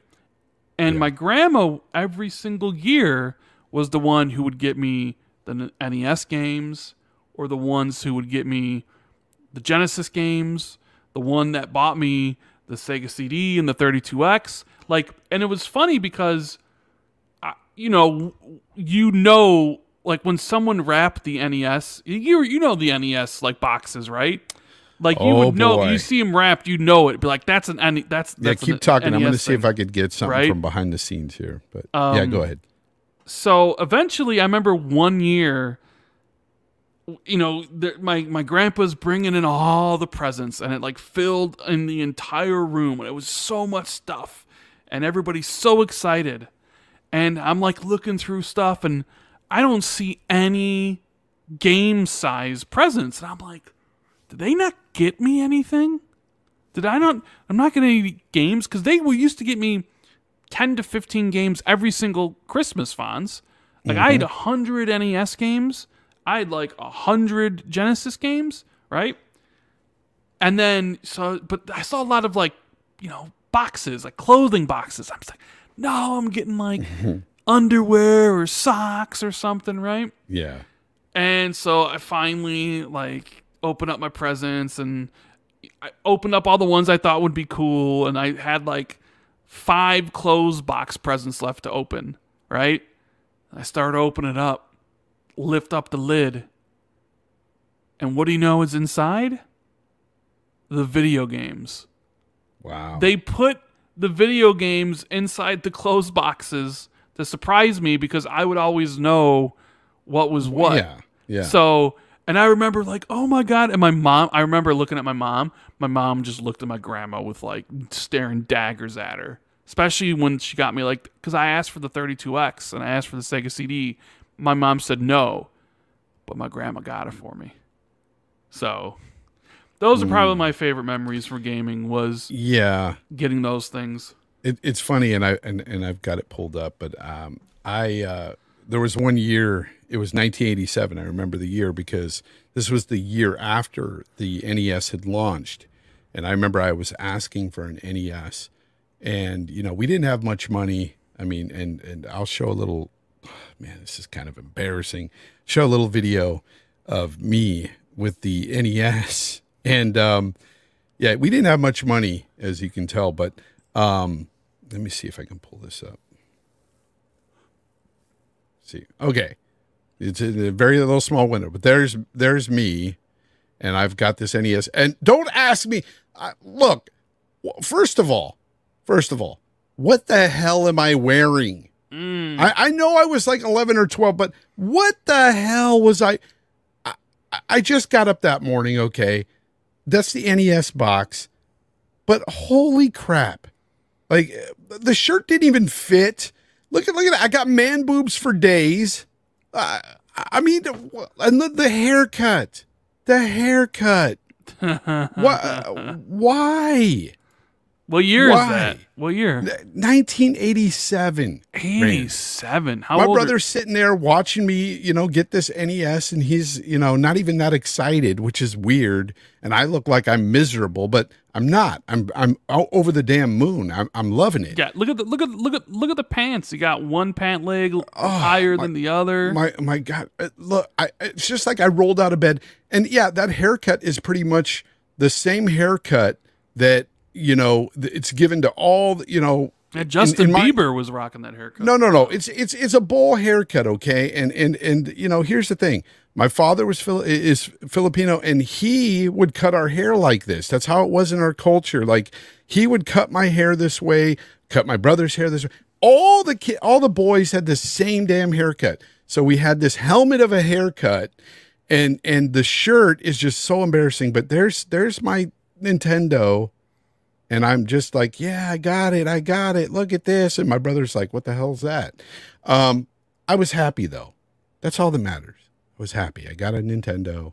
And my grandma every single year was the one who would get me the NES games or the ones who would get me the Genesis games, the one that bought me the Sega CD and the 32X. Like, and it was funny because, you know, you know, like when someone wrapped the NES, you you know the NES like boxes, right? Like you Oh, would know, boy. you see them wrapped, you know it. Be like, that's an NES. That's, Yeah, keep talking. I'm going to see if. I could get something Right? from behind the scenes here. But yeah, go Um, ahead. so eventually i remember one year you know the, my my grandpa's bringing in all the presents and it like filled in the entire room and it was so much stuff and everybody's so excited and i'm like looking through stuff and i don't see any game size presents and i'm like did they not get me anything did i not i'm not getting any games because they were used to get me 10 to 15 games every single Christmas, Fonz. Like, I had 100 NES games. I had like 100 Genesis games, right? And then, so, but I saw a lot of like, you know, boxes, like clothing boxes. I'm just like, no, I'm getting like underwear or socks or something, right? Yeah. And so I finally like open up my presents and I opened up all the ones I thought would be cool and I had like five closed box presents left to open, right? I started opening it up, lift up the lid. And what do you know is inside? The video games. Wow. They put the video games inside the closed boxes to surprise me because I would always know what was what. Yeah. Yeah. So, and I remember like, oh my god, and my mom. I remember looking at my mom. My mom just looked at my grandma with like staring daggers at her. Especially when she got me like, because I asked for the 32x and I asked for the Sega CD. My mom said no, but my grandma got it for me. So, those are probably my favorite memories for gaming. Was yeah. getting those things. It, it's funny, and I and, and I've got it pulled up, but um, I uh, there was one year. It was 1987. I remember the year because this was the year after the NES had launched, and I remember I was asking for an NES, and you know we didn't have much money. I mean, and and I'll show a little man, this is kind of embarrassing. Show a little video of me with the NES, and um, yeah, we didn't have much money, as you can tell, but um, let me see if I can pull this up. See, okay, it's in a very little small window, but there's there's me, and I've got this NES. And don't ask me. I, look, first of all, first of all, what the hell am I wearing? I, I know I was like 11 or 12, but what the hell was I? I, I just got up that morning, okay? That's the NES box, but holy crap. Like the shirt didn't even fit. Look at look at that. I got man boobs for days. Uh, I mean, and the, the haircut, the haircut. Why? Why? What year Why? is that? What year? 1987. Eighty-seven. How My old? brother's sitting there watching me, you know, get this NES, and he's, you know, not even that excited, which is weird. And I look like I'm miserable, but I'm not. I'm I'm over the damn moon. I'm I'm loving it. Yeah, look at the look at look at look at the pants. You got one pant leg higher than the other. Oh, My my God, Uh, look! I, it's just like I rolled out of bed, and yeah, that haircut is pretty much the same haircut that you know it's given to all the- you know. Yeah, Justin in my- Bieber was rocking that haircut. No, no, no. It's it's it's a bowl haircut, okay? And and and you know, here's the thing. My father was is Filipino, and he would cut our hair like this. That's how it was in our culture. Like he would cut my hair this way, cut my brother's hair this way. All the ki- all the boys had the same damn haircut. So we had this helmet of a haircut, and and the shirt is just so embarrassing. But there's there's my Nintendo. And I'm just like, yeah, I got it. I got it. Look at this. And my brother's like, what the hell's that? Um, I was happy though. That's all that matters. I was happy. I got a Nintendo.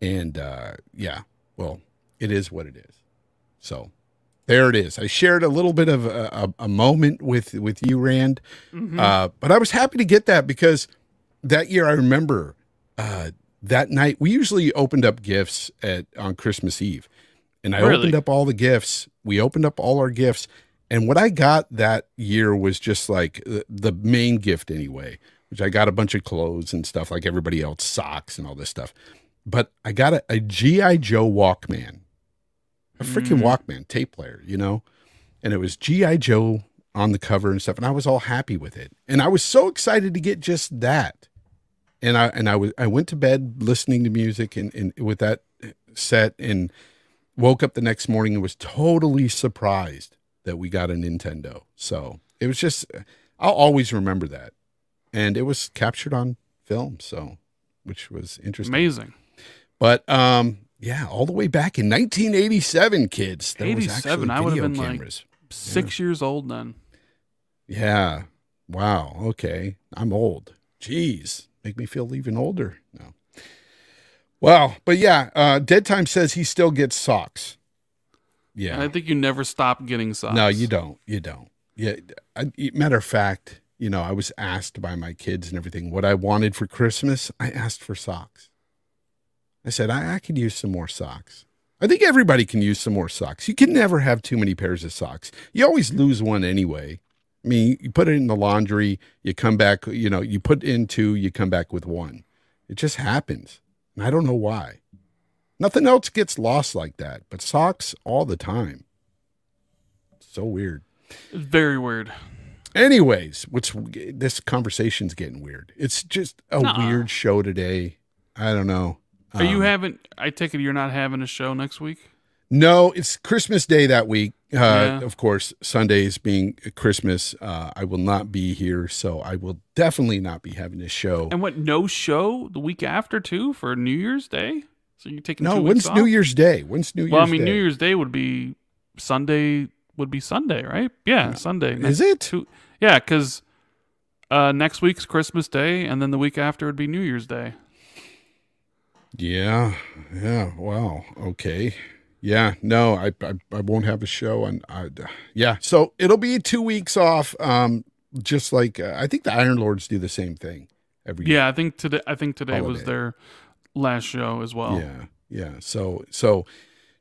And uh, yeah, well, it is what it is. So there it is. I shared a little bit of a, a, a moment with, with you, Rand. Uh, but I was happy to get that because that year I remember uh, that night we usually opened up gifts at on Christmas Eve. And I Really? opened up all the gifts. We opened up all our gifts. And what I got that year was just like the, the main gift anyway, which I got a bunch of clothes and stuff like everybody else, socks and all this stuff. But I got a, a G.I. Joe Walkman, a freaking mm. Walkman tape player, you know? And it was G.I. Joe on the cover and stuff. And I was all happy with it. And I was so excited to get just that. And I, and I was, I went to bed listening to music and, and with that uh, set and woke up the next morning and was totally surprised that we got a Nintendo. So it was just, I'll always remember that. And it was captured on film. So, which was interesting. Amazing. But, um, yeah, all the way back in 1987, kids. There was 87, actually I would've video been like- cameras. Six years old then. Yeah. Wow. Okay. I'm old. Jeez. Make me feel even older. No. Wow. But yeah, uh, Dead Time says he still gets socks. Yeah. And I think you never stop getting socks. No, you don't. You don't. Yeah. I, matter of fact, you know, I was asked by my kids and everything what I wanted for Christmas. I asked for socks. I said, I, I could use some more socks. I think everybody can use some more socks. You can never have too many pairs of socks. You always lose one anyway. I mean, you put it in the laundry, you come back, you know, you put in two, you come back with one. It just happens. And I don't know why. Nothing else gets lost like that, but socks all the time. So weird. It's very weird. Anyways, what's this conversation's getting weird. It's just a Nuh-uh. weird show today. I don't know. Are you Um, having? I take it you're not having a show next week. No, it's Christmas Day that week. Uh, Yeah. Of course, Sundays being Christmas, uh, I will not be here, so I will definitely not be having a show. And what? No show the week after too for New Year's Day. So you're taking No, when's New? Year's Day? When's New Year's Well, I mean, Day? New Year's Day would be Sunday. Would be Sunday, right? Yeah, Sunday. Is it? Two, yeah, because uh, next week's Christmas Day, and then the week after would be New Year's Day. Yeah, yeah. Wow. Okay. Yeah. No, I I, I won't have a show, and I, yeah. So it'll be two weeks off. Um, just like uh, I think the Iron Lords do the same thing every year. Yeah, I think today. I think today was their last show as well. Yeah, yeah. So so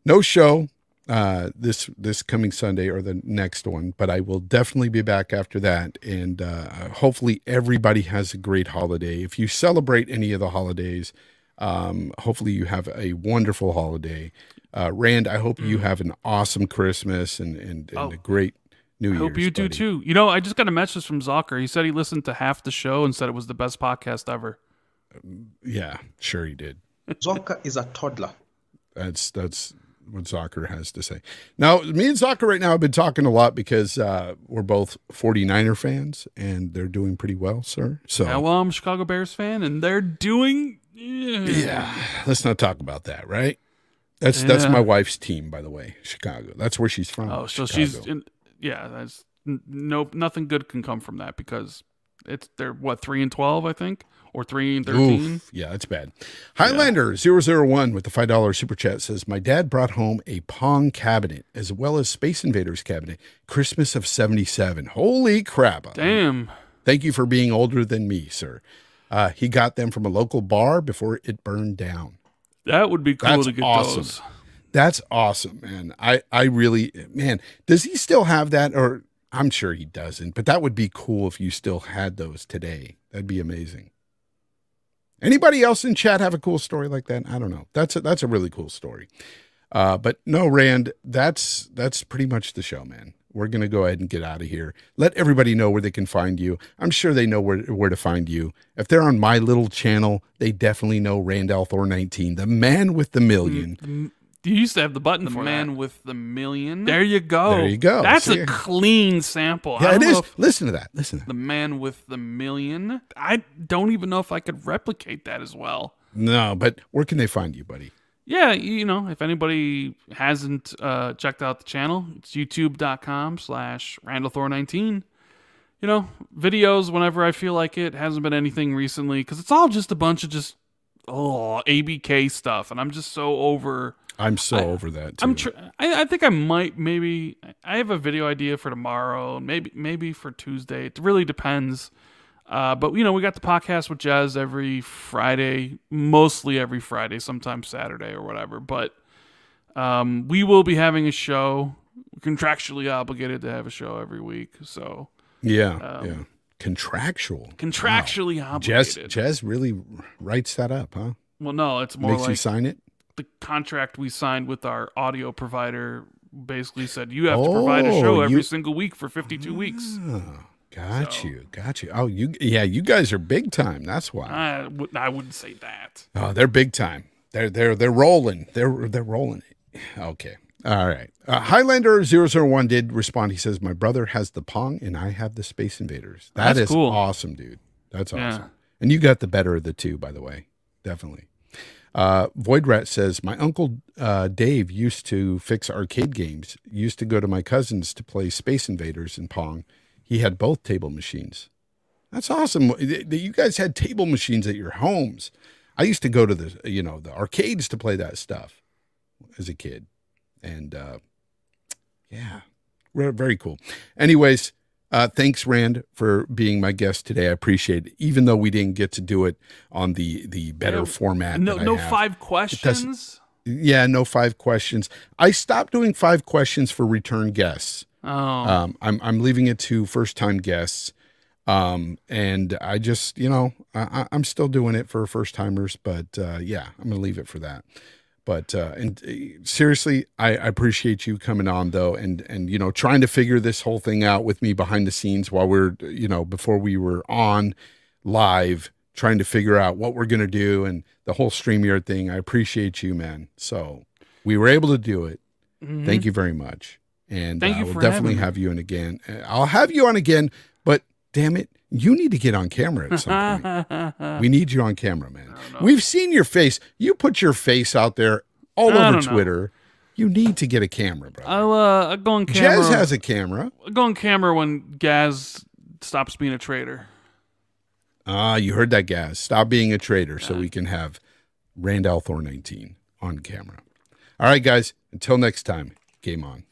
no show. uh, this this coming Sunday or the next one, but I will definitely be back after that. And uh, hopefully, everybody has a great holiday. If you celebrate any of the holidays, um, hopefully you have a wonderful holiday. Uh, Rand, I hope you have an awesome Christmas and and, and Mm. Oh. a great New I Year's. hope you do too. You know, I just got a message from Zocker. He said he listened to half the show and said it was the best podcast ever. Yeah, sure he did. Zonka is a toddler. That's that's what Zocker has to say. Now, me and Zocker right now have been talking a lot because uh, we're both 49er fans and they're doing pretty well, sir. So Yeah, well, I'm a Chicago Bears fan, and they're doing. Yeah. yeah, let's not talk about that, right? That's that's my wife's team, by the way, Chicago. That's where she's from. Oh, so Chicago. she's in, yeah. That's no nothing good can come from that because it's they're what three and twelve I think or three and thirteen. Oof, yeah, that's bad. Highlander 001 with the $5 super chat says, My dad brought home a Pong cabinet as well as Space Invaders cabinet, Christmas of 77. Holy crap. Damn. Thank you for being older than me, sir. Uh, he got them from a local bar before it burned down. That would be cool That's to get awesome. those. That's awesome, man. I, I really, man, does he still have that? Or I'm sure he doesn't, but that would be cool if you still had those today. That'd be amazing. Anybody else in chat have a cool story like that? I don't know. That's a, that's a really cool story. Uh, but no, Rand, that's that's pretty much the show, man. We're gonna go ahead and get out of here. Let everybody know where they can find you. I'm sure they know where where to find you. If they're on my little channel, they definitely know Randall Thor 19, the man with the million. Mm, mm, you used to have the button The for man that. with the million. There you go. There you go. That's See? a clean sample. Yeah, don't it know is. if- Listen to that. Listen. To that. The man with the million. I don't even know if I could replicate that as well. No, but where can they find you, buddy? Yeah, you know, if anybody hasn't uh, checked out the channel, it's youtube.com slash randallthor19. You know, videos whenever I feel like it. Hasn't been anything recently because it's all just a bunch of just, oh, ABK stuff. And I'm just so over. I'm so I- over that. Too. I'm tr- I, I think I might maybe I have a video idea for tomorrow, maybe maybe for Tuesday. It really depends. Uh, but you know, we got the podcast with Jazz every Friday, mostly every Friday, sometimes Saturday or whatever. But um, we will be having a show. We're contractually obligated to have a show every week, so yeah, um, yeah. Contractual. contractually Wow. Obligated. Jez really writes that up, huh? well, no, it's more Makes you sign it. the contract we signed with our audio provider basically said you have to provide a Oh, show every you- single week for 52 weeks. Got So- you, got you. Oh, you, yeah, you guys are big time. That's why. I, w- I wouldn't say that. Oh, they're big time. They're they're they're rolling. They're they're rolling. Okay. All right. Uh, Highlander 001 did respond. He says, "My brother has the Pong and I have the Space Invaders." That That's is cool. awesome, dude. That's Yeah. awesome. And you got the better of the two, by the way. Definitely. Uh, Void Rat says, My uncle uh, Dave used to fix arcade games, used to go to my cousin's to play Space Invaders and Pong. He had both table machines. That's awesome that you guys had table machines at your homes. I used to go to the, you know, the arcades to play that stuff as a kid. And uh, yeah, very cool. Anyways, uh, thanks, Rand, for being my guest today. I appreciate it, even though we didn't get to do it on the the better Yeah, format. No, no have. five questions. Yeah, no five questions. I stopped doing five questions for return guests. Oh, Um, I'm I'm leaving it to first time guests. Um, and I just, you know, I, I'm still doing it for first timers, but uh, yeah, I'm gonna leave it for that. But uh, and uh, seriously, I, I appreciate you coming on though, and and you know, trying to figure this whole thing out with me behind the scenes while we're, you know, before we were on live, trying to figure out what we're gonna do and the whole StreamYard thing. I appreciate you, man. So we were able to do it. mhm. Thank you very much. And Thank uh, you we'll definitely have you on again. Uh, I'll have you on again, but damn it, you need to get on camera at some point. we need you on camera, man. We've seen your face. You put your face out there all I over don't know. Twitter. You need to get a camera, bro. I'll, uh, I'll go on camera. Jez has a camera. I'll go on camera when Gaz stops being a traitor. Ah, you heard that, Gaz. Stop being a traitor so we can have Randall Thor 19 on camera. All right, guys. Until next time, game on.